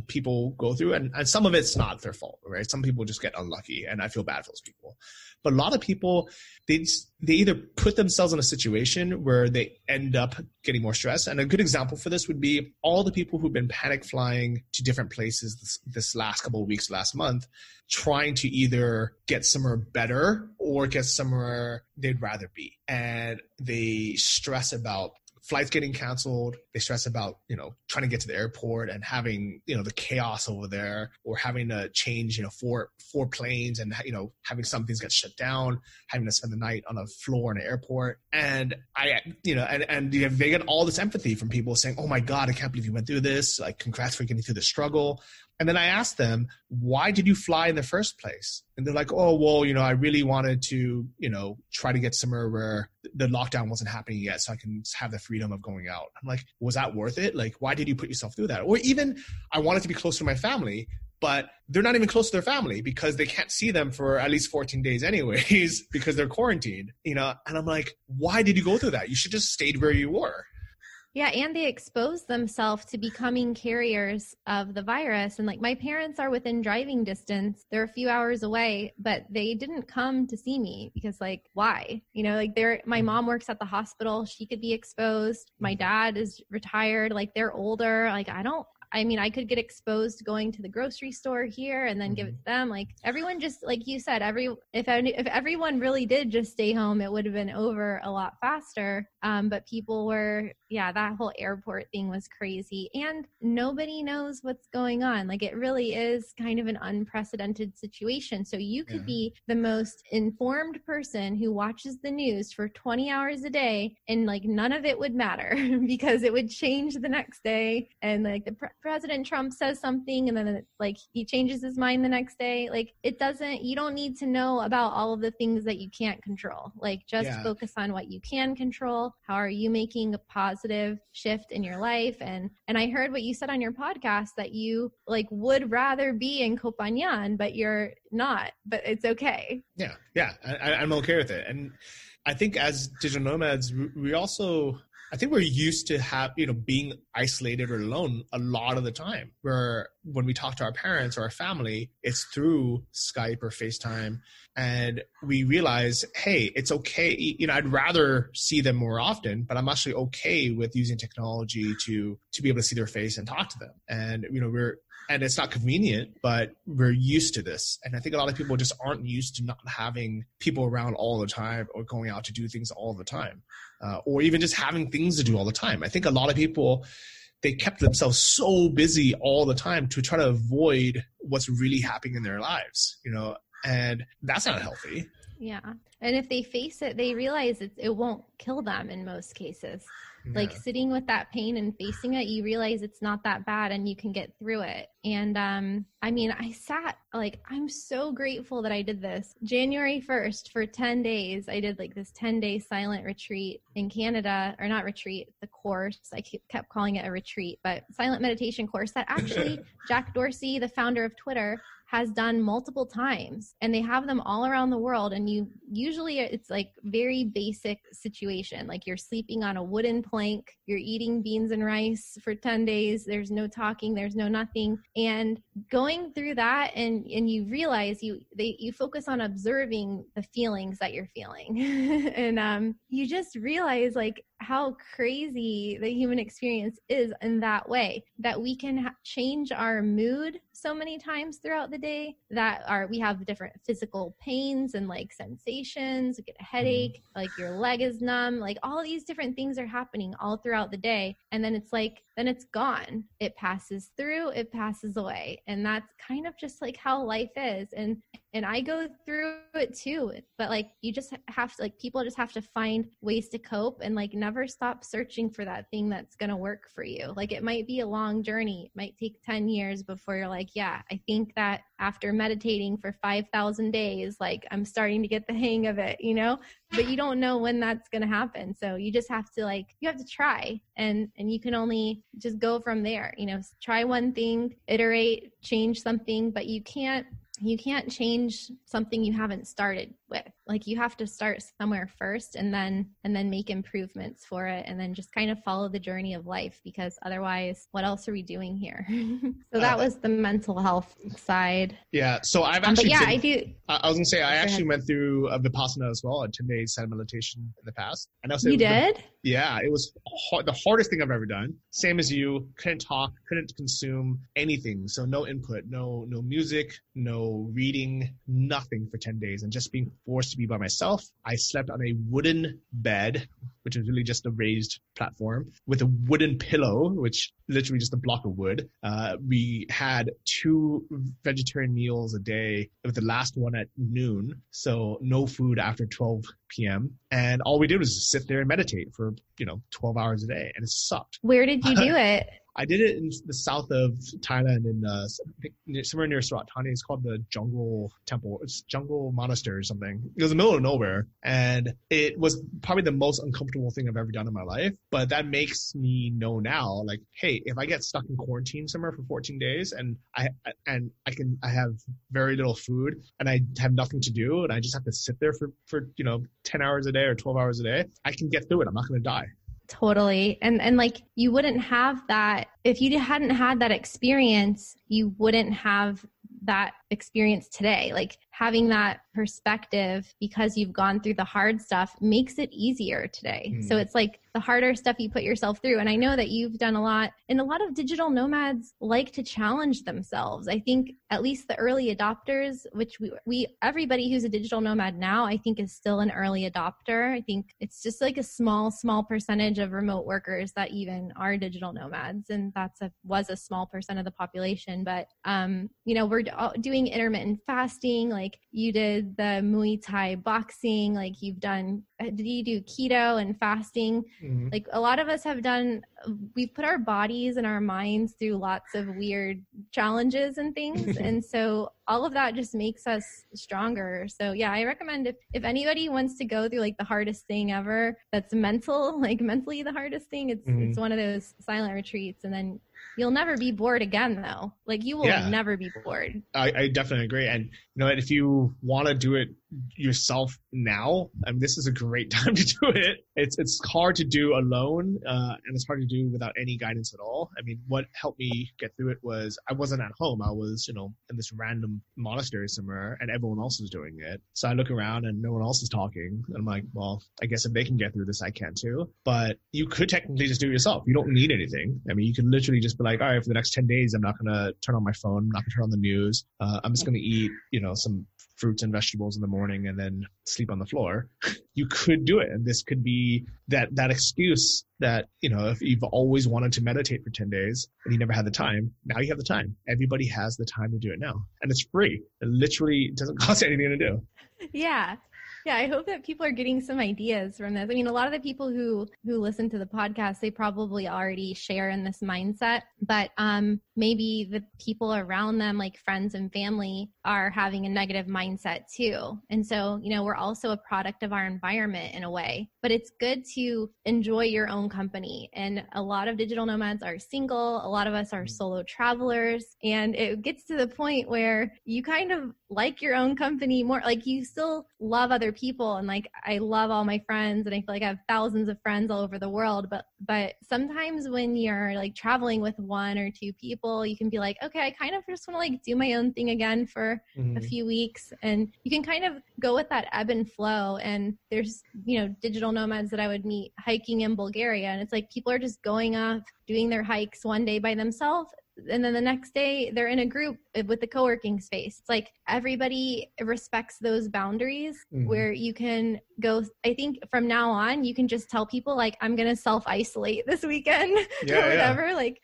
people go through and, and some of it's not their fault right? Some people just get unlucky and i feel bad for those people. But a lot of people they they either put themselves in a situation where they end up getting more stress and a good example for this would be all the people who've been panic flying to different places this, this last couple of weeks last month trying to either get somewhere better or get somewhere they'd rather be. And they stress about flights getting canceled. They stress about, you know, trying to get to the airport and having, you know, the chaos over there or having to change, you know, four, four planes and, you know, having some things get shut down, having to spend the night on a floor in an airport. And I, you know, and, and you they get all this empathy from people saying, Oh my God, I can't believe you went through this. Like, congrats for getting through the struggle. And then I asked them, why did you fly in the first place? And they're like, oh, well, you know, I really wanted to, you know, try to get somewhere where the lockdown wasn't happening yet so I can have the freedom of going out. I'm like, was that worth it? Like, why did you put yourself through that? Or even I wanted to be close to my family, but they're not even close to their family because they can't see them for at least 14 days anyways because they're quarantined, you know? And I'm like, why did you go through that? You should just stayed where you were. Yeah, and they expose themselves to becoming carriers of the virus. And like my parents are within driving distance. They're a few hours away, but they didn't come to see me because like why? You know, like they're my mom works at the hospital. She could be exposed. My dad is retired. Like they're older. Like I don't I mean, I could get exposed going to the grocery store here and then mm-hmm. give it mm-hmm. to them. Like everyone just like you said, every if if everyone really did just stay home, it would have been over a lot faster. Um, but people were, yeah, that whole airport thing was crazy, and nobody knows what's going on. Like it really is kind of an unprecedented situation. So you could yeah. be the most informed person who watches the news for 20 hours a day, and like none of it would matter because it would change the next day, and like the pre- President Trump says something, and then like he changes his mind the next day. Like it doesn't. You don't need to know about all of the things that you can't control. Like just yeah. focus on what you can control. How are you making a positive shift in your life? And and I heard what you said on your podcast that you like would rather be in Koh Phangan, but you're not. But it's okay. Yeah, yeah, I, I'm okay with it. And I think as digital nomads, we also I think we're used to have you know being isolated or alone a lot of the time. Where when we talk to our parents or our family, it's through Skype or FaceTime, and we realize, hey, it's okay. You know, I'd rather see them more often, but I'm actually okay with using technology to to be able to see their face and talk to them. And you know, we're and it's not convenient, but we're used to this. And I think a lot of people just aren't used to not having people around all the time or going out to do things all the time, uh, or even just having things to do all the time. I think a lot of people they kept themselves so busy all the time to try to avoid what's really happening in their lives, you know, and that's not healthy. Yeah. And if they face it, they realize it, it won't kill them in most cases like sitting with that pain and facing it you realize it's not that bad and you can get through it. And um i mean i sat like i'm so grateful that i did this. January 1st for 10 days i did like this 10 day silent retreat in canada or not retreat the course. I kept calling it a retreat but silent meditation course that actually jack dorsey the founder of twitter has done multiple times and they have them all around the world and you usually it's like very basic situation like you're sleeping on a wooden plank you're eating beans and rice for 10 days there's no talking there's no nothing and going through that and and you realize you they you focus on observing the feelings that you're feeling. And um you just realize like how crazy the human experience is in that way that we can ha- change our mood so many times throughout the day that are we have different physical pains and like sensations we get a headache mm-hmm. like your leg is numb like all these different things are happening all throughout the day and then it's like then it's gone. It passes through it passes away. And that's kind of just like how life is. And and i go through it too but like you just have to like people just have to find ways to cope and like never stop searching for that thing that's going to work for you. Like it might be a long journey. It might take 10 years before you're like yeah i think that after meditating for 5000 days like i'm starting to get the hang of it you know? But you don't know when that's going to happen. So you just have to like you have to try and and you can only just go from there you know? Try one thing iterate change something but you can't you can't change something you haven't started with like you have to start somewhere first and then and then make improvements for it and then just kind of follow the journey of life because otherwise what else are we doing here? So that uh, was the mental health side. Yeah so i've actually um, yeah i do i was gonna say i actually went through a vipassana as well a 10 day silent meditation in the past. And also you did the, yeah it was hard, the hardest thing i've ever done. Same as you couldn't talk couldn't consume anything. So no input no no music no reading nothing for 10 days and just being forced to be by myself. I slept on a wooden bed, which is really just a raised platform, with a wooden pillow, which literally just a block of wood. Uh, we had two vegetarian meals a day, with the last one at noon, so no food after 12 p.m. And all we did was sit there and meditate for you know 12 hours a day, and it sucked. Where did you do it? I did it in the south of Thailand, in uh, somewhere near Surat Thani. It's called the Jungle Temple. It's Jungle Monastery or something. It was in the middle of nowhere, and it was probably the most uncomfortable thing I've ever done in my life. But that makes me know now, like, hey, if I get stuck in quarantine somewhere for 14 days, and I and I can I have very little food, and I have nothing to do, and I just have to sit there for for you know 10 hours a day or 12 hours a day, I can get through it. I'm not going to die totally. And and like you wouldn't have that if you hadn't had that experience you wouldn't have that experience today. Like having that perspective because you've gone through the hard stuff makes it easier today. Mm. So it's like the harder stuff you put yourself through. And I know that you've done a lot, and a lot of digital nomads like to challenge themselves. I think at least the early adopters, which we, we everybody who's a digital nomad now, I think is still an early adopter. I think it's just like a small, small percentage of remote workers that even are digital nomads, and that's a was a small percent of the population. But um, you know, we're doing intermittent fasting, like you did the Muay Thai boxing, like you've done. Did you do keto and fasting? Mm-hmm. Like a lot of us have done, we've put our bodies and our minds through lots of weird challenges and things. and so all of that just makes us stronger. So yeah, I recommend if, if anybody wants to go through like the hardest thing ever, that's mental, like mentally the hardest thing, it's, mm-hmm. it's one of those silent retreats. And then You'll never be bored again, though. Like you will yeah. never be bored. I, I, definitely agree. And you know, if you want to do it yourself now, I mean, this is a great time to do it. It's it's hard to do alone, uh, and it's hard to do without any guidance at all. I mean, what helped me get through it was I wasn't at home. I was, you know, in this random monastery somewhere, and everyone else was doing it. So I look around and no one else is talking, and I'm like, well, I guess if they can get through this, I can too. But you could technically just do it yourself. You don't need anything. I mean, you can literally just be like, all right, for the next 10 days, I'm not to turn on my phone. I'm not to turn on the news. Uh, I'm just to eat, you know, some fruits and vegetables in the morning and then sleep on the floor. you could do it. And this could be that, that excuse that, you know, if you've always wanted to meditate for 10 days and you never had the time, now you have the time. Everybody has the time to do it now. And it's free. It literally doesn't cost anything to do. Yeah yeah i hope that people are getting some ideas from this. I mean a lot of the people who who listen to the podcast they probably already share in this mindset but um maybe the people around them like friends and family are having a negative mindset too. And so you know we're also a product of our environment in a way but it's good to enjoy your own company. And a lot of digital nomads are single a lot of us are mm. solo travelers and it gets to the point where you kind of like your own company more like you still love other people and like I love all my friends and I feel like I have thousands of friends all over the world but but sometimes when you're like traveling with one or two people you can be like okay I kind of just want to like do my own thing again for mm-hmm. a few weeks and you can kind of go with that ebb and flow and there's you know digital nomads that I would meet hiking in Bulgaria and it's like people are just going off doing their hikes one day by themselves and then the next day they're in a group with the co-working space it's like everybody respects those boundaries mm-hmm. where you can go i think from now on you can just tell people like i'm gonna self-isolate this weekend yeah, or whatever yeah. like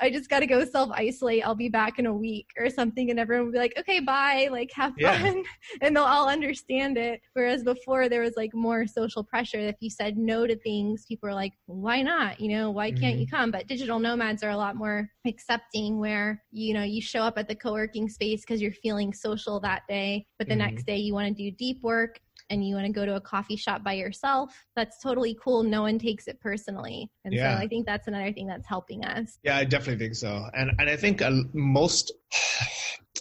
i just gotta go self-isolate i'll be back in a week or something and everyone will be like okay bye like have yeah. fun and they'll all understand it whereas before there was like more social pressure if you said no to things people are like why not you know why can't mm-hmm. you come but digital nomads are a lot more accepting where you know you show up at the co-working space because you're feeling social that day but the mm-hmm. next day you want to do deep work and you want to go to a coffee shop by yourself that's totally cool no one takes it personally. And yeah. so i think that's another thing that's helping us. Yeah i definitely think so. And and i think uh, most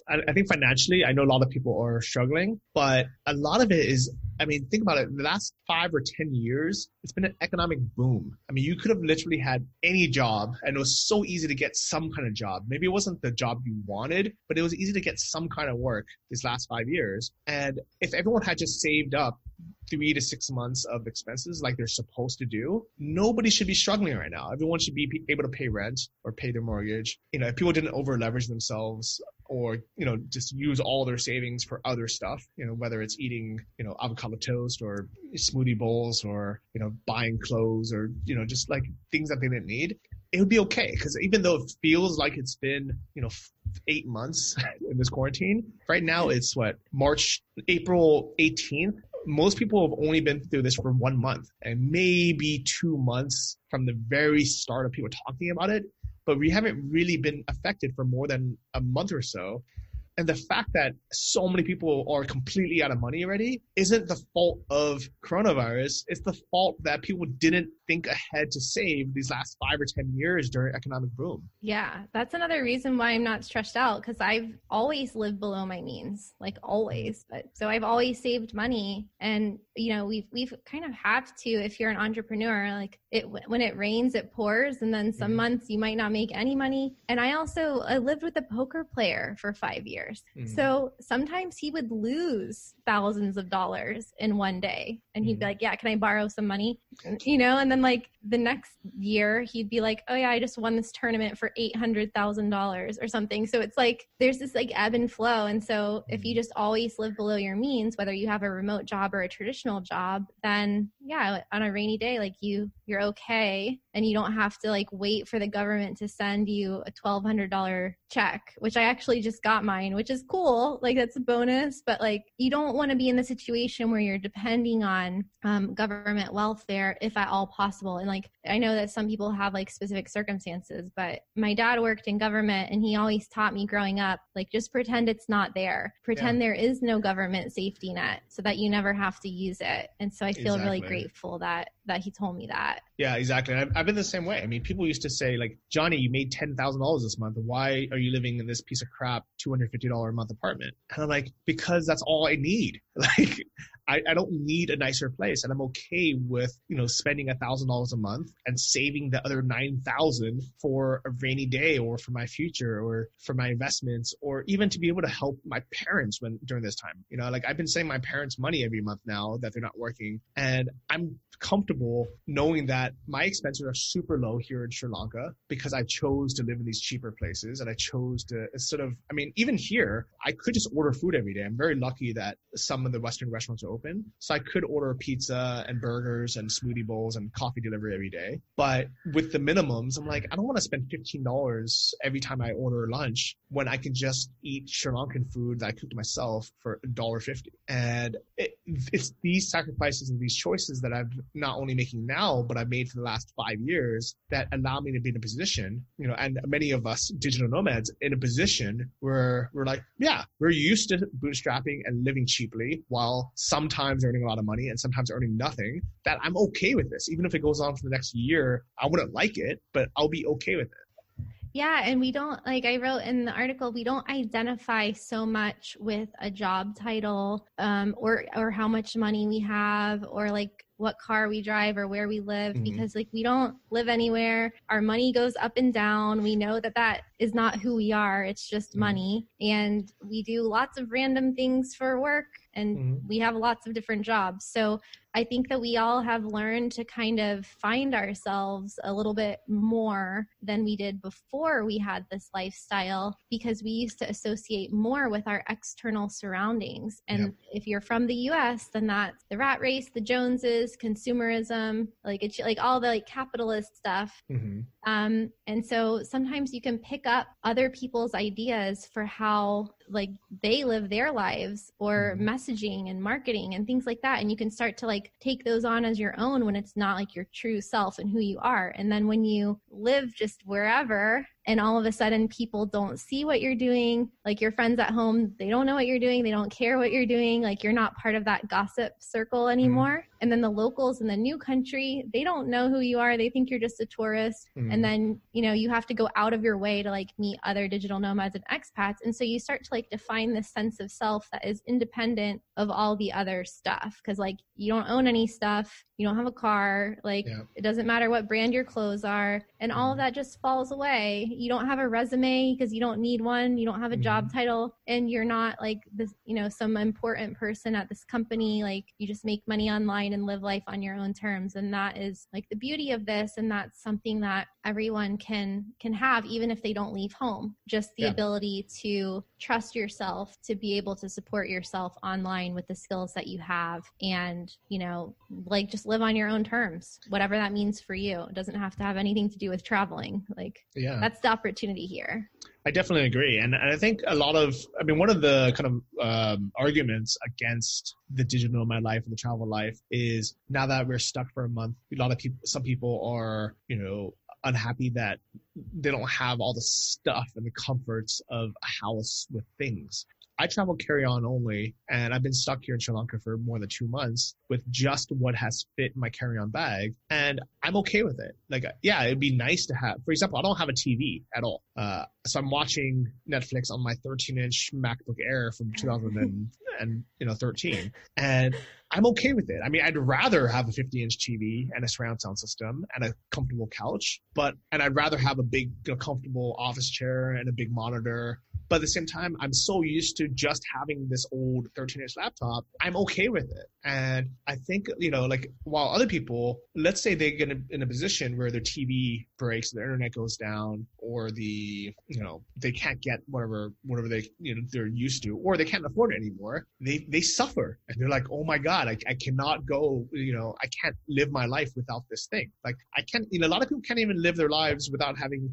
I think financially, I know a lot of people are struggling, but a lot of it is, I mean, think about it. In The last five or 10 years, it's been an economic boom. I mean, you could have literally had any job and it was so easy to get some kind of job. Maybe it wasn't the job you wanted, but it was easy to get some kind of work these last five years. And if everyone had just saved up three to six months of expenses like they're supposed to do, nobody should be struggling right now. Everyone should be able to pay rent or pay their mortgage. You know, if people didn't over leverage themselves or, you know, just use all their savings for other stuff, you know, whether it's eating, you know, avocado toast or smoothie bowls or, you know, buying clothes or, you know, just like things that they didn't need, it would be okay. Cause even though it feels like it's been, you know, eight months in this quarantine, right now it's what, March, April 18th most people have only been through this for one month and maybe two months from the very start of people talking about it, but we haven't really been affected for more than a month or so. And the fact that so many people are completely out of money already isn't the fault of coronavirus. It's the fault that people didn't think ahead to save these last five or 10 years during economic boom. Yeah, that's another reason why I'm not stressed out because I've always lived below my means, like always. But so I've always saved money. And, you know, we've, we've kind of have to, if you're an entrepreneur, like it, when it rains, it pours. And then some mm-hmm. months you might not make any money. And I also I lived with a poker player for five years years. Mm-hmm. So sometimes he would lose thousands of dollars in one day and he'd be mm-hmm. like, Yeah, can I borrow some money? You know, and then like the next year he'd be like, Oh yeah, I just won this tournament for eight hundred thousand dollars or something. So it's like there's this like ebb and flow. And so if you mm-hmm. just always live below your means, whether you have a remote job or a traditional job, then yeah, on a rainy day, like you you're okay and you don't have to like wait for the government to send you a $1200 check which i actually just got mine which is cool like that's a bonus but like you don't want to be in the situation where you're depending on um, government welfare if at all possible and like i know that some people have like specific circumstances but my dad worked in government and he always taught me growing up like just pretend it's not there pretend yeah. there is no government safety net so that you never have to use it and so i feel exactly. really grateful that that he told me that yeah exactly I've, I've been the same way i mean people used to say like johnny you made $10000 this month why are you living in this piece of crap $250 a month apartment? And I'm like, because that's all I need. Like, I, I don't need a nicer place. And I'm okay with, you know, spending a thousand dollars a month and saving the other 9,000 for a rainy day or for my future or for my investments or even to be able to help my parents when during this time. You know, like I've been saving my parents money every month now that they're not working. And I'm comfortable knowing that my expenses are super low here in Sri Lanka because I chose to live in these cheaper places and I chose to sort of, I mean, even here, I could just order food every day. I'm very lucky that some of the Western restaurants are open. So I could order pizza and burgers and smoothie bowls and coffee delivery every day. But with the minimums, I'm like, I don't want to spend $15 every time I order lunch when I can just eat Sri Lankan food that I cooked myself for $1.50. And it, it's these sacrifices and these choices that I've not only making now, but I've made for the last five years that allow me to be in a position, you know, and many of us digital nomads in a position where we're like, yeah, we're used to bootstrapping and living cheaply while sometimes earning a lot of money and sometimes earning nothing, that I'm okay with this. Even if it goes on for the next year, I wouldn't like it, but I'll be okay with it. Yeah, and we don't like I wrote in the article, we don't identify so much with a job title um, or or how much money we have or like what car we drive or where we live mm-hmm. because like we don't live anywhere our money goes up and down we know that that is not who we are it's just mm-hmm. money and we do lots of random things for work and mm-hmm. we have lots of different jobs so I think that we all have learned to kind of find ourselves a little bit more than we did before we had this lifestyle because we used to associate more with our external surroundings. And yep. if you're from the US, then that's the rat race, the Joneses, consumerism, like it's like all the like capitalist stuff. Mm-hmm. Um, and so sometimes you can pick up other people's ideas for how like they live their lives or mm-hmm. messaging and marketing and things like that and you can start to like take those on as your own when it's not like your true self and who you are and then when you live just wherever and all of a sudden people don't see what you're doing. Like your friends at home they don't know what you're doing. They don't care what you're doing. Like you're not part of that gossip circle mm-hmm. anymore. Mm. and then the locals in the new country they don't know who you are. They think you're just a tourist. Mm. and then you know you have to go out of your way to like meet other digital nomads and expats. And so you start to like define this sense of self that is independent of all the other stuff. Because like you don't own any stuff you don't have a car like yeah. it doesn't matter what brand your clothes are and all of mm-hmm. that just falls away you don't have a resume because you don't need one you don't have a mm-hmm. job title and you're not like this you know some important person at this company like you just make money online and live life on your own terms and that is like the beauty of this and that's something that everyone can can have even if they don't leave home just the yeah. ability to trust yourself to be able to support yourself online with the skills that you have and you know like just live on your own terms whatever that means for you. It doesn't have to have anything to do with traveling. Like yeah. that's the opportunity here. I definitely agree, and, and I think a lot of, I mean, one of the kind of um, arguments against the digital nomad life and the travel life is now that we're stuck for a month, a lot of people, some people are, you know, unhappy that they don't have all the stuff and the comforts of a house with things. I travel carry on only, and I've been stuck here in Sri Lanka for more than two months with just what has fit in my carry on bag. And I'm okay with it. Like, yeah, it'd be nice to have, for example, I don't have a TV at all. Uh, so I'm watching Netflix on my 13 inch MacBook Air from 2000 and, and, you know, 13. And I'm okay with it. I mean, I'd rather have a 50 inch TV and a surround sound system and a comfortable couch, but, and I'd rather have a big, know, comfortable office chair and a big monitor But at the same time, I'm so used to just having this old 13 inch laptop. I'm okay with it. And I think, you know, like while other people, let's say they get in a position where their TV breaks, their internet goes down, or the, you know, they can't get whatever, whatever they, you know, they're used to, or they can't afford it anymore. They, they suffer and they're like, oh my God, I, I cannot go, you know, I can't live my life without this thing. Like I can't, you know, a lot of people can't even live their lives without having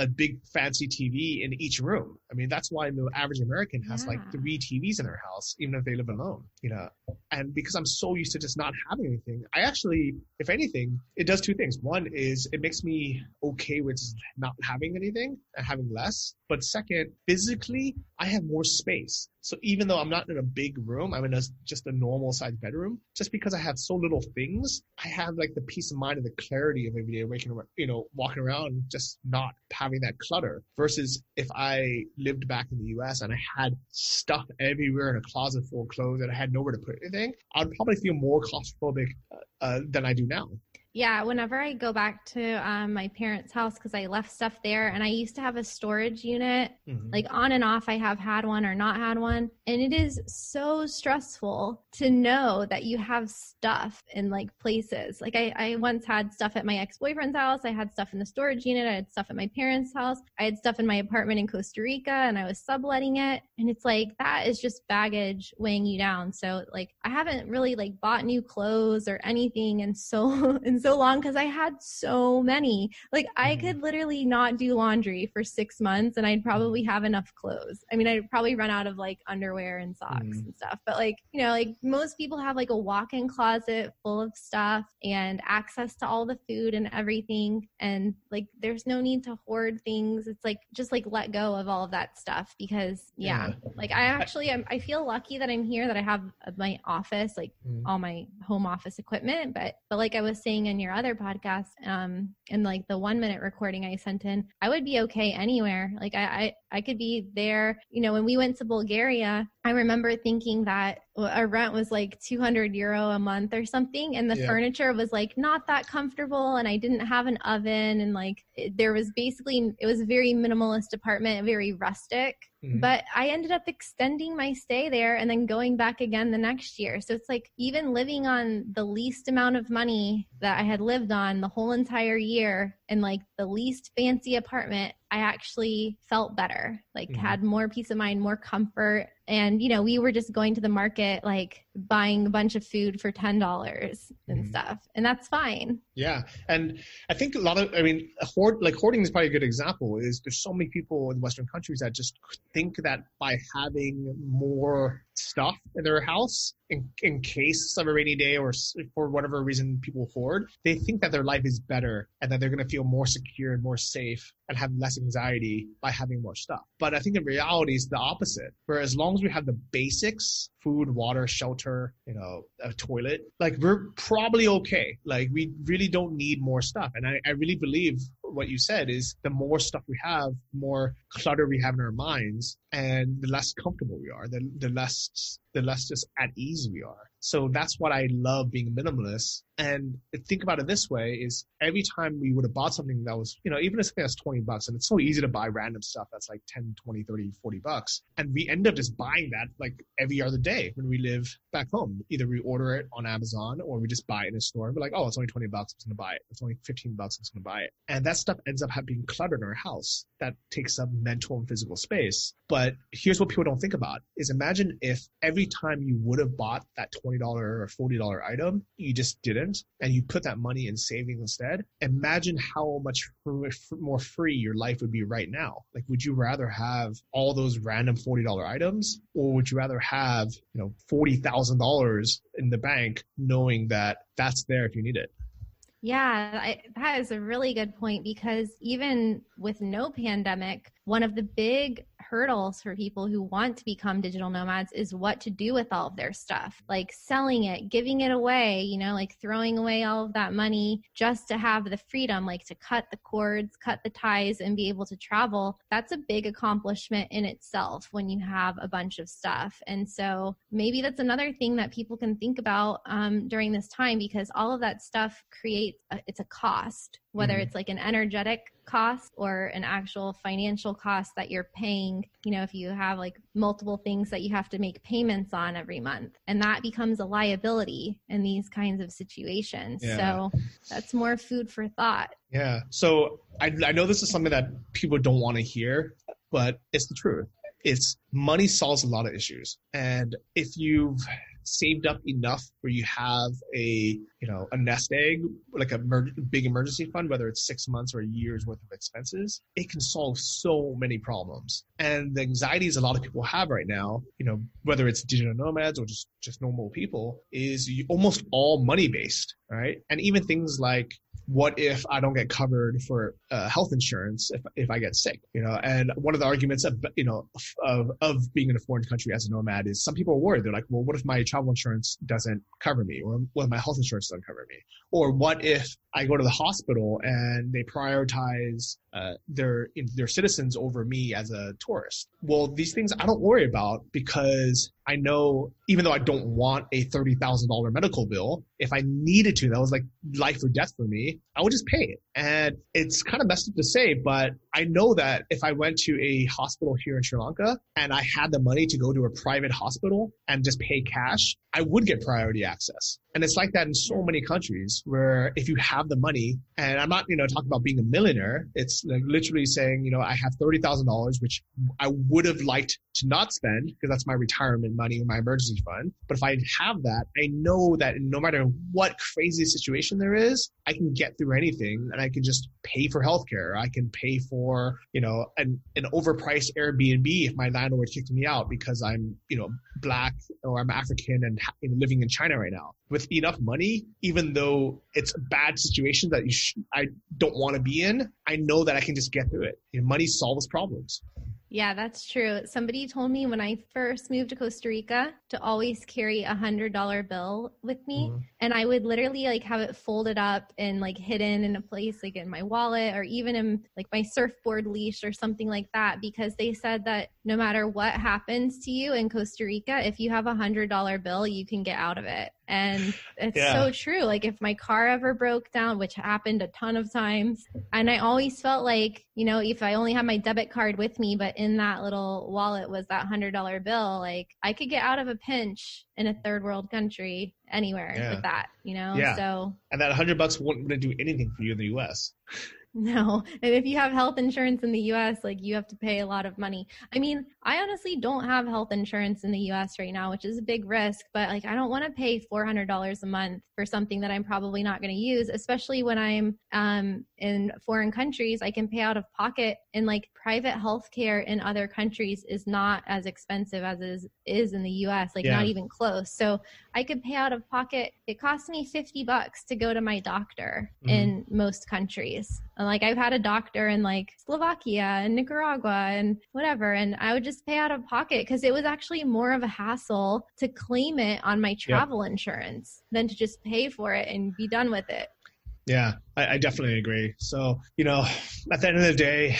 a big fancy TV in each room. I mean, that's why the average American has yeah. like three TVs in their house, even if they live alone, you know. And because I'm so used to just not having anything, I actually, if anything, it does two things. One is it makes me okay with not having anything and having less. But second, physically, I have more space. So even though I'm not in a big room, I'm in a, just a normal sized bedroom, just because I have so little things, I have like the peace of mind and the clarity of every day waking you know, walking around, just not having that clutter versus if I lived back in the US and I had stuff everywhere in a closet full of clothes and I had nowhere to put anything, I'd probably feel more claustrophobic uh, uh than I do now. Yeah, whenever I go back to um, my parents' house because I left stuff there, and I used to have a storage unit, mm-hmm. like on and off. I have had one or not had one, and it is so stressful to know that you have stuff in like places. Like I, I once had stuff at my ex boyfriend's house. I had stuff in the storage unit. I had stuff at my parents' house. I had stuff in my apartment in Costa Rica, and I was subletting it. And it's like that is just baggage weighing you down. So like I haven't really like bought new clothes or anything, and so and so long because I had so many. Like I mm-hmm. could literally not do laundry for six months and I'd probably have enough clothes. I mean, I'd probably run out of like underwear and socks mm. and stuff. But like, you know, like most people have like a walk-in closet full of stuff and access to all the food and everything. And like there's no need to hoard things. It's like just like let go of all of that stuff because yeah, yeah. like I actually I'm, I feel lucky that I'm here that I have my office, like mm. all my home office equipment. But but like I was saying in your other podcast, um, and like the one minute recording I sent in, I would be okay anywhere. Like I, I, I could be there. You know, when we went to Bulgaria, I remember thinking that our rent was like 200 euro a month or something and the yeah. furniture was like not that comfortable and i didn't have an oven and like it, there was basically it was a very minimalist apartment very rustic mm-hmm. but i ended up extending my stay there and then going back again the next year so it's like even living on the least amount of money that i had lived on the whole entire year in like the least fancy apartment I actually felt better, like mm-hmm. had more peace of mind, more comfort. And, you know, we were just going to the market, like buying a bunch of food for $10 and mm-hmm. stuff. And that's fine. Yeah. And I think a lot of, I mean, hoard, like hoarding is probably a good example is there's so many people in Western countries that just think that by having more stuff in their house in, in case of a rainy day or for whatever reason people hoard, they think that their life is better and that they're going to feel more secure and more safe and have less anxiety by having more stuff. But I think in reality it's the opposite. Where as long as we have the basics, food, water, shelter, you know, a toilet, like we're probably okay. Like we really don't need more stuff. And I, I really believe what you said is the more stuff we have, the more clutter we have in our minds, and the less comfortable we are, the, the less the less just at ease we are. So that's what I love being minimalist. And think about it this way is every time we would have bought something that was, you know, even if something that's 20 bucks and it's so easy to buy random stuff that's like 10, 20, 30, 40 bucks. And we end up just buying that like every other day when we live back home. Either we order it on Amazon or we just buy it in a store and we're like, oh, it's only 20 bucks. I'm going to buy it. It's only 15 bucks. I'm going to buy it. And that stuff ends up being cluttered in our house. That takes up mental and physical space. But here's what people don't think about is imagine if every time you would have bought that $20 or $40 item, you just didn't, and you put that money in savings instead, imagine how much more free your life would be right now. Like, would you rather have all those random $40 items, or would you rather have, you know, $40,000 in the bank knowing that that's there if you need it? Yeah, I, that is a really good point because even with no pandemic, one of the big hurdles for people who want to become digital nomads is what to do with all of their stuff, like selling it, giving it away, you know, like throwing away all of that money just to have the freedom, like to cut the cords, cut the ties, and be able to travel. That's a big accomplishment in itself when you have a bunch of stuff. And so maybe that's another thing that people can think about um, during this time because all of that stuff creates a, it's a cost whether mm-hmm. it's like an energetic cost or an actual financial cost that you're paying, you know, if you have like multiple things that you have to make payments on every month. And that becomes a liability in these kinds of situations. Yeah. So that's more food for thought. Yeah. So I, I know this is something that people don't want to hear, but it's the truth. It's money solves a lot of issues. And if you've saved up enough where you have a you know a nest egg like a mer- big emergency fund whether it's six months or a year's worth of expenses it can solve so many problems. And the anxieties a lot of people have right now you know whether it's digital nomads or just just normal people is almost all money based right? And even things like what if I don't get covered for uh, health insurance if, if I get sick? You know, and one of the arguments of, you know, of, of being in a foreign country as a nomad is some people are worried. They're like, well, what if my travel insurance doesn't cover me or what if my health insurance doesn't cover me? Or what if I go to the hospital and they prioritize uh, their their citizens over me as a tourist. Well, these things I don't worry about because I know even though I don't want a thirty thousand dollar medical bill, if I needed to, that was like life or death for me, I would just pay it. And it's kind of messed up to say, but I know that if I went to a hospital here in Sri Lanka and I had the money to go to a private hospital and just pay cash, I would get priority access. And it's like that in so many countries where if you have the money, and I'm not, you know, talking about being a millionaire, it's like literally saying, you know, I have $30,000, which I would have liked to not spend because that's my retirement money or my emergency fund. But if I have that, I know that no matter what crazy situation there is, I can get through anything and I can just pay for healthcare. I can pay for, you know, an, an overpriced Airbnb if my landlord kicked me out because I'm, you know, black or I'm African and living in China right now. With enough money, even though it's a bad situation that you sh- I don't want to be in, I know that I can just get through it. You know, money solves problems. Yeah, that's true. Somebody told me when I first moved to Costa Rica to always carry a hundred dollar bill with me. Mm-hmm. And I would literally like have it folded up and like hidden in a place like in my wallet or even in like my surfboard leash or something like that because they said that no matter what happens to you in Costa Rica, if you have a hundred dollar bill, you can get out of it. And it's yeah. so true. Like if my car ever broke down, which happened a ton of times, and I always felt like, you know, if I only had my debit card with me, but in that little wallet was that hundred dollar bill, like I could get out of a pinch in a third world country anywhere yeah. with that, you know? Yeah. So And that hundred bucks wouldn't do anything for you in the US. No. And if you have health insurance in the US, like you have to pay a lot of money. I mean, I honestly don't have health insurance in the US right now, which is a big risk, but like I don't want to pay $400 a month for something that I'm probably not going to use, especially when I'm um, in foreign countries. I can pay out of pocket and like private healthcare in other countries is not as expensive as is, is in the US, like yeah. not even close. So I could pay out of pocket. It costs me 50 bucks to go to my doctor mm-hmm. in most countries. And like I've had a doctor in like Slovakia and Nicaragua and whatever, and I would just pay out of pocket because it was actually more of a hassle to claim it on my travel yep. insurance than to just pay for it and be done with it. Yeah, I, I definitely agree. So, you know, at the end of the day,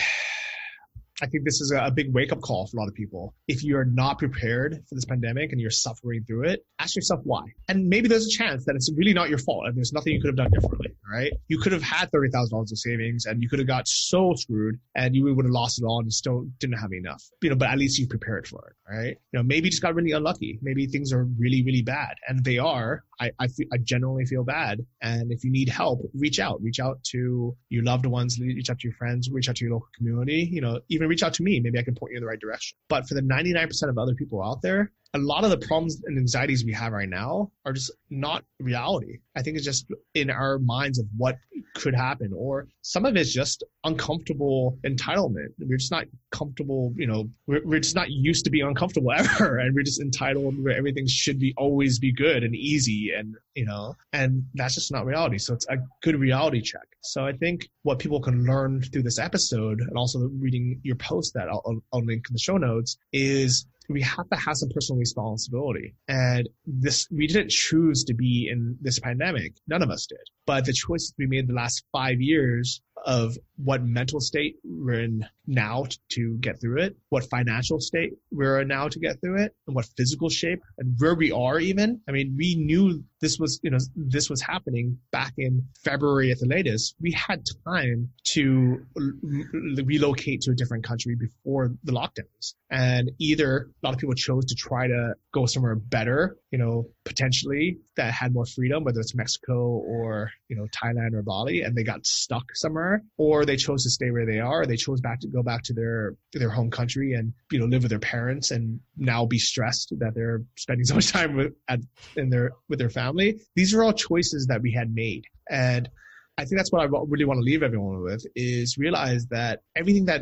I think this is a big wake up call for a lot of people. If you're not prepared for this pandemic and you're suffering through it, ask yourself why. And maybe there's a chance that it's really not your fault and there's nothing you could have done differently, right? You could have had $30,000 of savings and you could have got so screwed and you would have lost it all and still didn't have enough, you know, but at least you prepared for it, right? You know, maybe you just got really unlucky. Maybe things are really, really bad and they are. I, I, I genuinely feel bad. And if you need help, reach out, reach out to your loved ones, reach out to your friends, reach out to your local community, you know, even reach out to me. Maybe I can point you in the right direction. But for the 99% of other people out there, a lot of the problems and anxieties we have right now are just not reality. I think it's just in our minds of what could happen, or some of it's just uncomfortable entitlement. We're just not comfortable, you know, we're, we're just not used to being uncomfortable ever. And we're just entitled where everything should be always be good and easy and, you know, and that's just not reality. So it's a good reality check. So I think what people can learn through this episode and also reading your post that I'll, I'll link in the show notes is we have to have some personal responsibility. And this, we didn't choose to be in this pandemic. None of us did. But the choices we made the last five years of what mental state we're in now to get through it, what financial state we're in now to get through it, and what physical shape and where we are even. I mean, we knew this was, you know, this was happening back in February at the latest. We had time to relocate to a different country before the lockdowns. And either a lot of people chose to try to go somewhere better, you know, potentially that had more freedom, whether it's Mexico or, you know, Thailand or Bali, and they got stuck somewhere, or they chose to stay where they are. They chose back to go back to their, their home country and, you know, live with their parents and now be stressed that they're spending so much time with, at, in their, with their family. These are all choices that we had made. And I think that's what I really want to leave everyone with is realize that everything that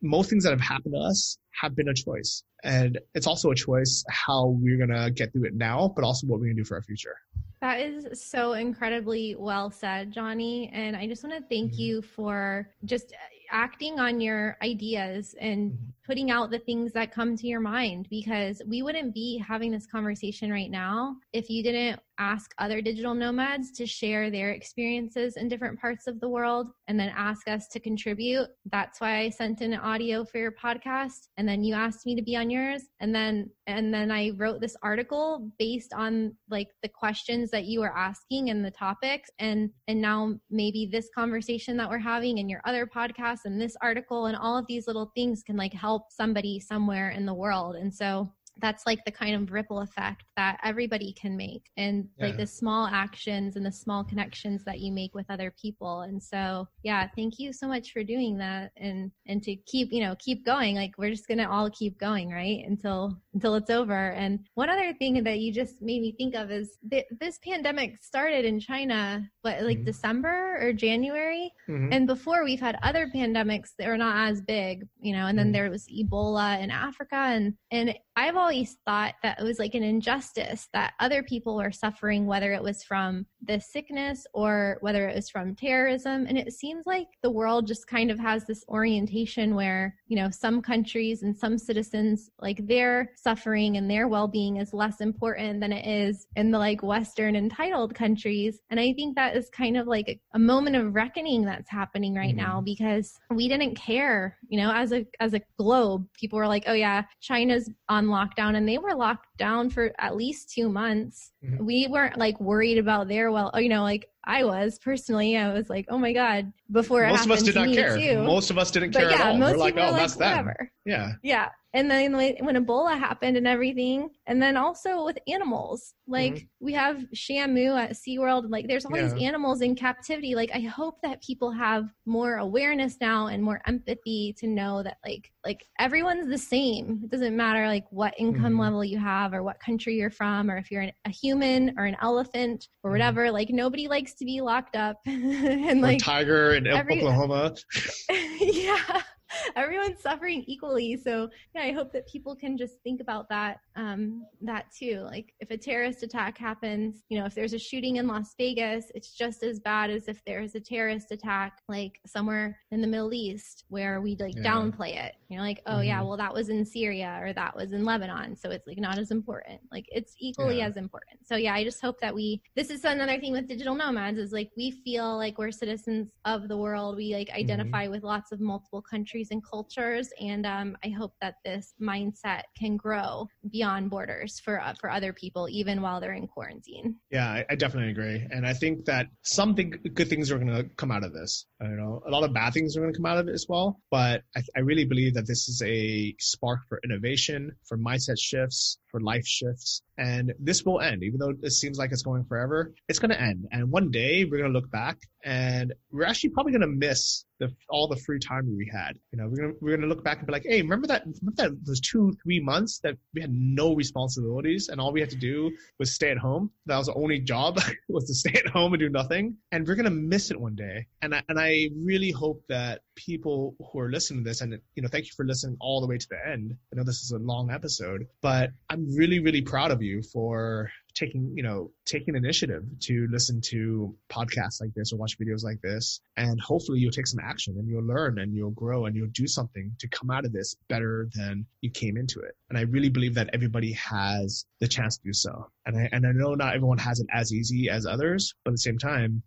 most things that have happened to us have been a choice. And it's also a choice how we're going to get through it now, but also what we're going to do for our future. That is so incredibly well said, Johnny. And I just want to thank mm-hmm. you for just acting on your ideas and mm-hmm. putting out the things that come to your mind because we wouldn't be having this conversation right now if you didn't ask other digital nomads to share their experiences in different parts of the world and then ask us to contribute. That's why I sent in an audio for your podcast and then you asked me to be on yours and then and then I wrote this article based on like the questions that you were asking and the topics and and now maybe this conversation that we're having and your other podcast and this article and all of these little things can like help somebody somewhere in the world. And so that's like the kind of ripple effect that everybody can make and yeah. like the small actions and the small connections that you make with other people and so yeah thank you so much for doing that and and to keep you know keep going like we're just gonna all keep going right until until it's over and one other thing that you just made me think of is that this pandemic started in china what like mm-hmm. december or january mm-hmm. and before we've had other pandemics that are not as big you know and then mm-hmm. there was ebola in africa and and i've always thought that it was like an injustice that other people were suffering, whether it was from the sickness or whether it was from terrorism. And it seems like the world just kind of has this orientation where, you know, some countries and some citizens, like their suffering and their well being is less important than it is in the like Western entitled countries. And I think that is kind of like a, a moment of reckoning that's happening right mm-hmm. now because we didn't care, you know, as a as a globe, people were like, oh yeah, China's on lockdown and they were locked down for at least two months. Mm-hmm. We weren't like worried about their well, you know, like I was personally. I was like, oh my god, before most of us did not care. Too. Most of us didn't care yeah, at all. We're like, oh, like, that's whatever. that. Yeah. Yeah and then when ebola happened and everything and then also with animals like mm-hmm. we have shamu at seaworld like there's all yeah. these animals in captivity like i hope that people have more awareness now and more empathy to know that like like everyone's the same it doesn't matter like what income mm-hmm. level you have or what country you're from or if you're an, a human or an elephant or mm-hmm. whatever mm-hmm. like nobody likes to be locked up and like tiger in every, oklahoma yeah everyone's suffering equally so yeah i hope that people can just think about that um, that too like if a terrorist attack happens you know if there's a shooting in las vegas it's just as bad as if there's a terrorist attack like somewhere in the middle east where we like yeah. downplay it you know like oh mm-hmm. yeah well that was in syria or that was in lebanon so it's like not as important like it's equally yeah. as important so yeah i just hope that we this is another thing with digital nomads is like we feel like we're citizens of the world we like mm-hmm. identify mm-hmm. with lots of multiple countries and cultures and um, i hope that this mindset can grow beyond borders for uh, for other people even while they're in quarantine. Yeah I, I definitely agree. And i think that some good things are going to come out of this. I don't know. A lot of bad things are going to come out of it as well but I, I really believe that this is a spark for innovation for mindset shifts for life shifts and this will end even though it seems like it's going forever it's going to end and one day we're going to look back and we're actually probably going to miss the, all the free time we had. You know, we're gonna we're gonna look back and be like, hey, remember that remember that those two three months that we had no responsibilities and all we had to do was stay at home. That was the only job was to stay at home and do nothing. And we're gonna miss it one day. And I, and I really hope that people who are listening to this and you know, thank you for listening all the way to the end. I know this is a long episode, but I'm really really proud of you for taking you know taking initiative to listen to podcasts like this or watch videos like this. And hopefully you'll take some action and you'll learn and you'll grow and you'll do something to come out of this better than you came into it. And i really believe that everybody has the chance to do so. And i and i know not everyone has it as easy as others but at the same time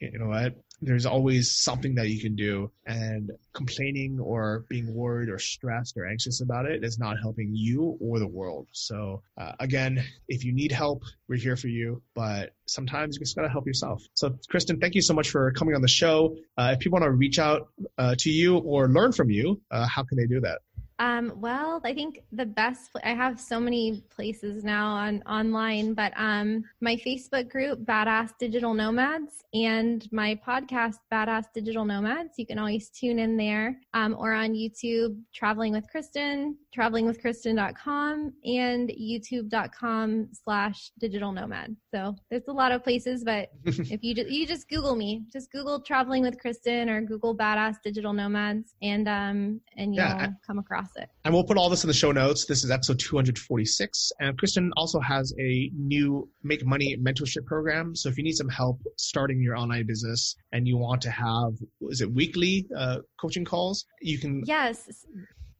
you know what there's always something that you can do and complaining or being worried or stressed or anxious about it is not helping you or the world. So uh, again, if you need help, we're here for you, but sometimes you just got to help yourself. So Kristin, thank you so much for coming on the show. Uh, if people want to reach out uh, to you or learn from you, uh, how can they do that? Um, well, I think the best I have so many places now on online, but um, my Facebook group, Badass Digital Nomads, and my podcast, Badass Digital Nomads. You can always tune in there, um, or on YouTube, Traveling with Kristin, travelingwithkristin.com, and YouTube.com/slash Digital Nomad. So there's a lot of places, but if you just, you just Google me, just Google Traveling with Kristin or Google Badass Digital Nomads, and um, and you'll yeah, I- come across And we'll put all this in the show notes. This is episode 246. And Kristin also has a new Make Money mentorship program. So if you need some help starting your online business and you want to have, is it weekly uh, coaching calls? You can. Yes.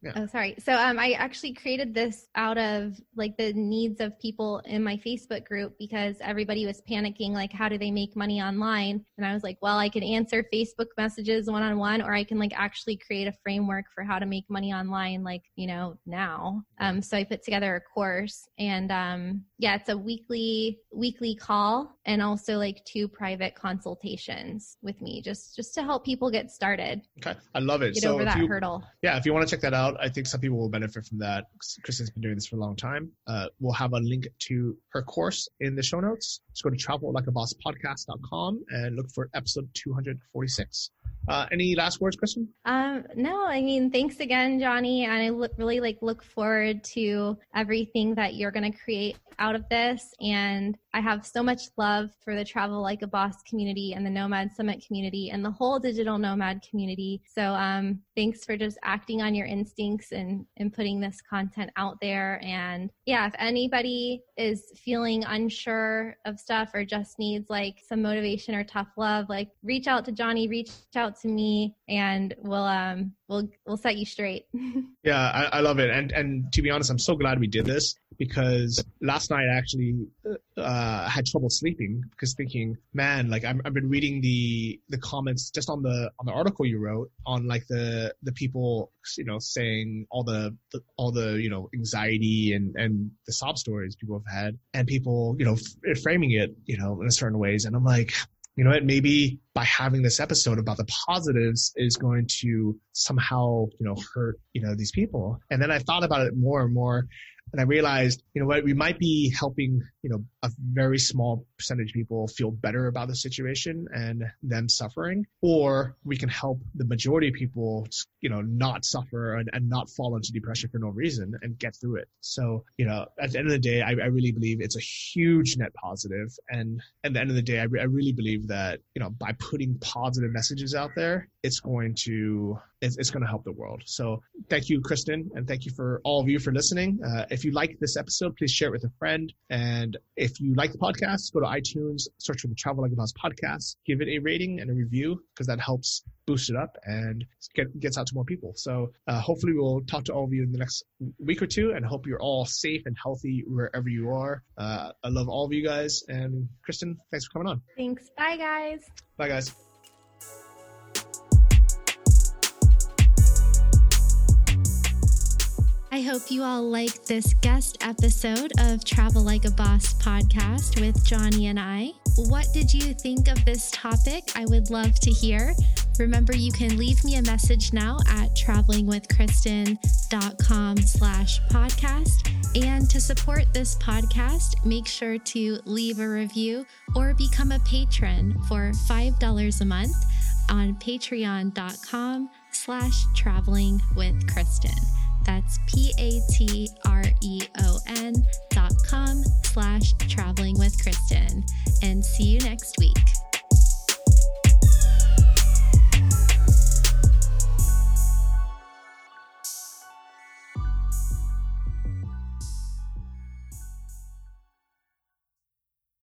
Yeah. Oh, sorry. So um, I actually created this out of like the needs of people in my Facebook group because everybody was panicking, like, how do they make money online? And I was like, well, I can answer Facebook messages one on one, or I can like actually create a framework for how to make money online, like, you know, now. Um, so I put together a course and um, yeah, it's a weekly, weekly call and also like two private consultations with me just, just to help people get started. Okay. I love it. Get so over that you, hurdle. Yeah. If you want to check that out. I think some people will benefit from that. Kristin's been doing this for a long time. Uh, we'll have a link to her course in the show notes. Just go to travellikeabosspodcast.com and look for episode 246. Uh, any last words, Kristin? Um, no, I mean, thanks again, Johnny. And I look, really like look forward to everything that you're going to create out of this. And I have so much love for the Travel Like a Boss community and the Nomad Summit community and the whole digital nomad community. So um, thanks for just acting on your instincts and, and putting this content out there. And yeah, if anybody is feeling unsure of stuff or just needs like some motivation or tough love, like reach out to Johnny, reach out to me, and we'll um we'll we'll set you straight. yeah, I, I love it. And and to be honest, I'm so glad we did this because last night I actually uh, had trouble sleeping because thinking, man, like i have been reading the the comments just on the on the article you wrote on like the the people you know saying all the, the all the you know anxiety and and the sob stories people have had and people you know f- framing it you know in certain ways and I'm like you know what, maybe by having this episode about the positives is going to somehow, you know, hurt, you know, these people. And then I thought about it more and more and I realized, you know what, we might be helping, you know, a very small percentage of people feel better about the situation and them suffering, or we can help the majority of people, you know, not suffer and, and not fall into depression for no reason and get through it. So, you know, at the end of the day, I, I really believe it's a huge net positive. And at the end of the day, I, re- I really believe that, you know, by putting positive messages out there, it's going to it's, it's going to help the world. So thank you, Kristin, and thank you for all of you for listening. Uh, if you like this episode, please share it with a friend. And if you like the podcast, go to iTunes, search for the Travel Like a Boss podcast, give it a rating and a review because that helps boost it up and get, gets out to more people. So uh, hopefully we'll talk to all of you in the next week or two and hope you're all safe and healthy wherever you are. Uh, I love all of you guys. And Kristin, thanks for coming on. Thanks. Bye, guys. Bye, guys. I hope you all like this guest episode of Travel Like a Boss podcast with Johnny and I. What did you think of this topic? I would love to hear. Remember, you can leave me a message now at travelingwithkristin.com slash podcast. And to support this podcast, make sure to leave a review or become a patron for $5 a month on patreon.com slash traveling with Kristin. That's P-A-T-R-E-O-N dot com slash traveling with Kristin. And see you next week.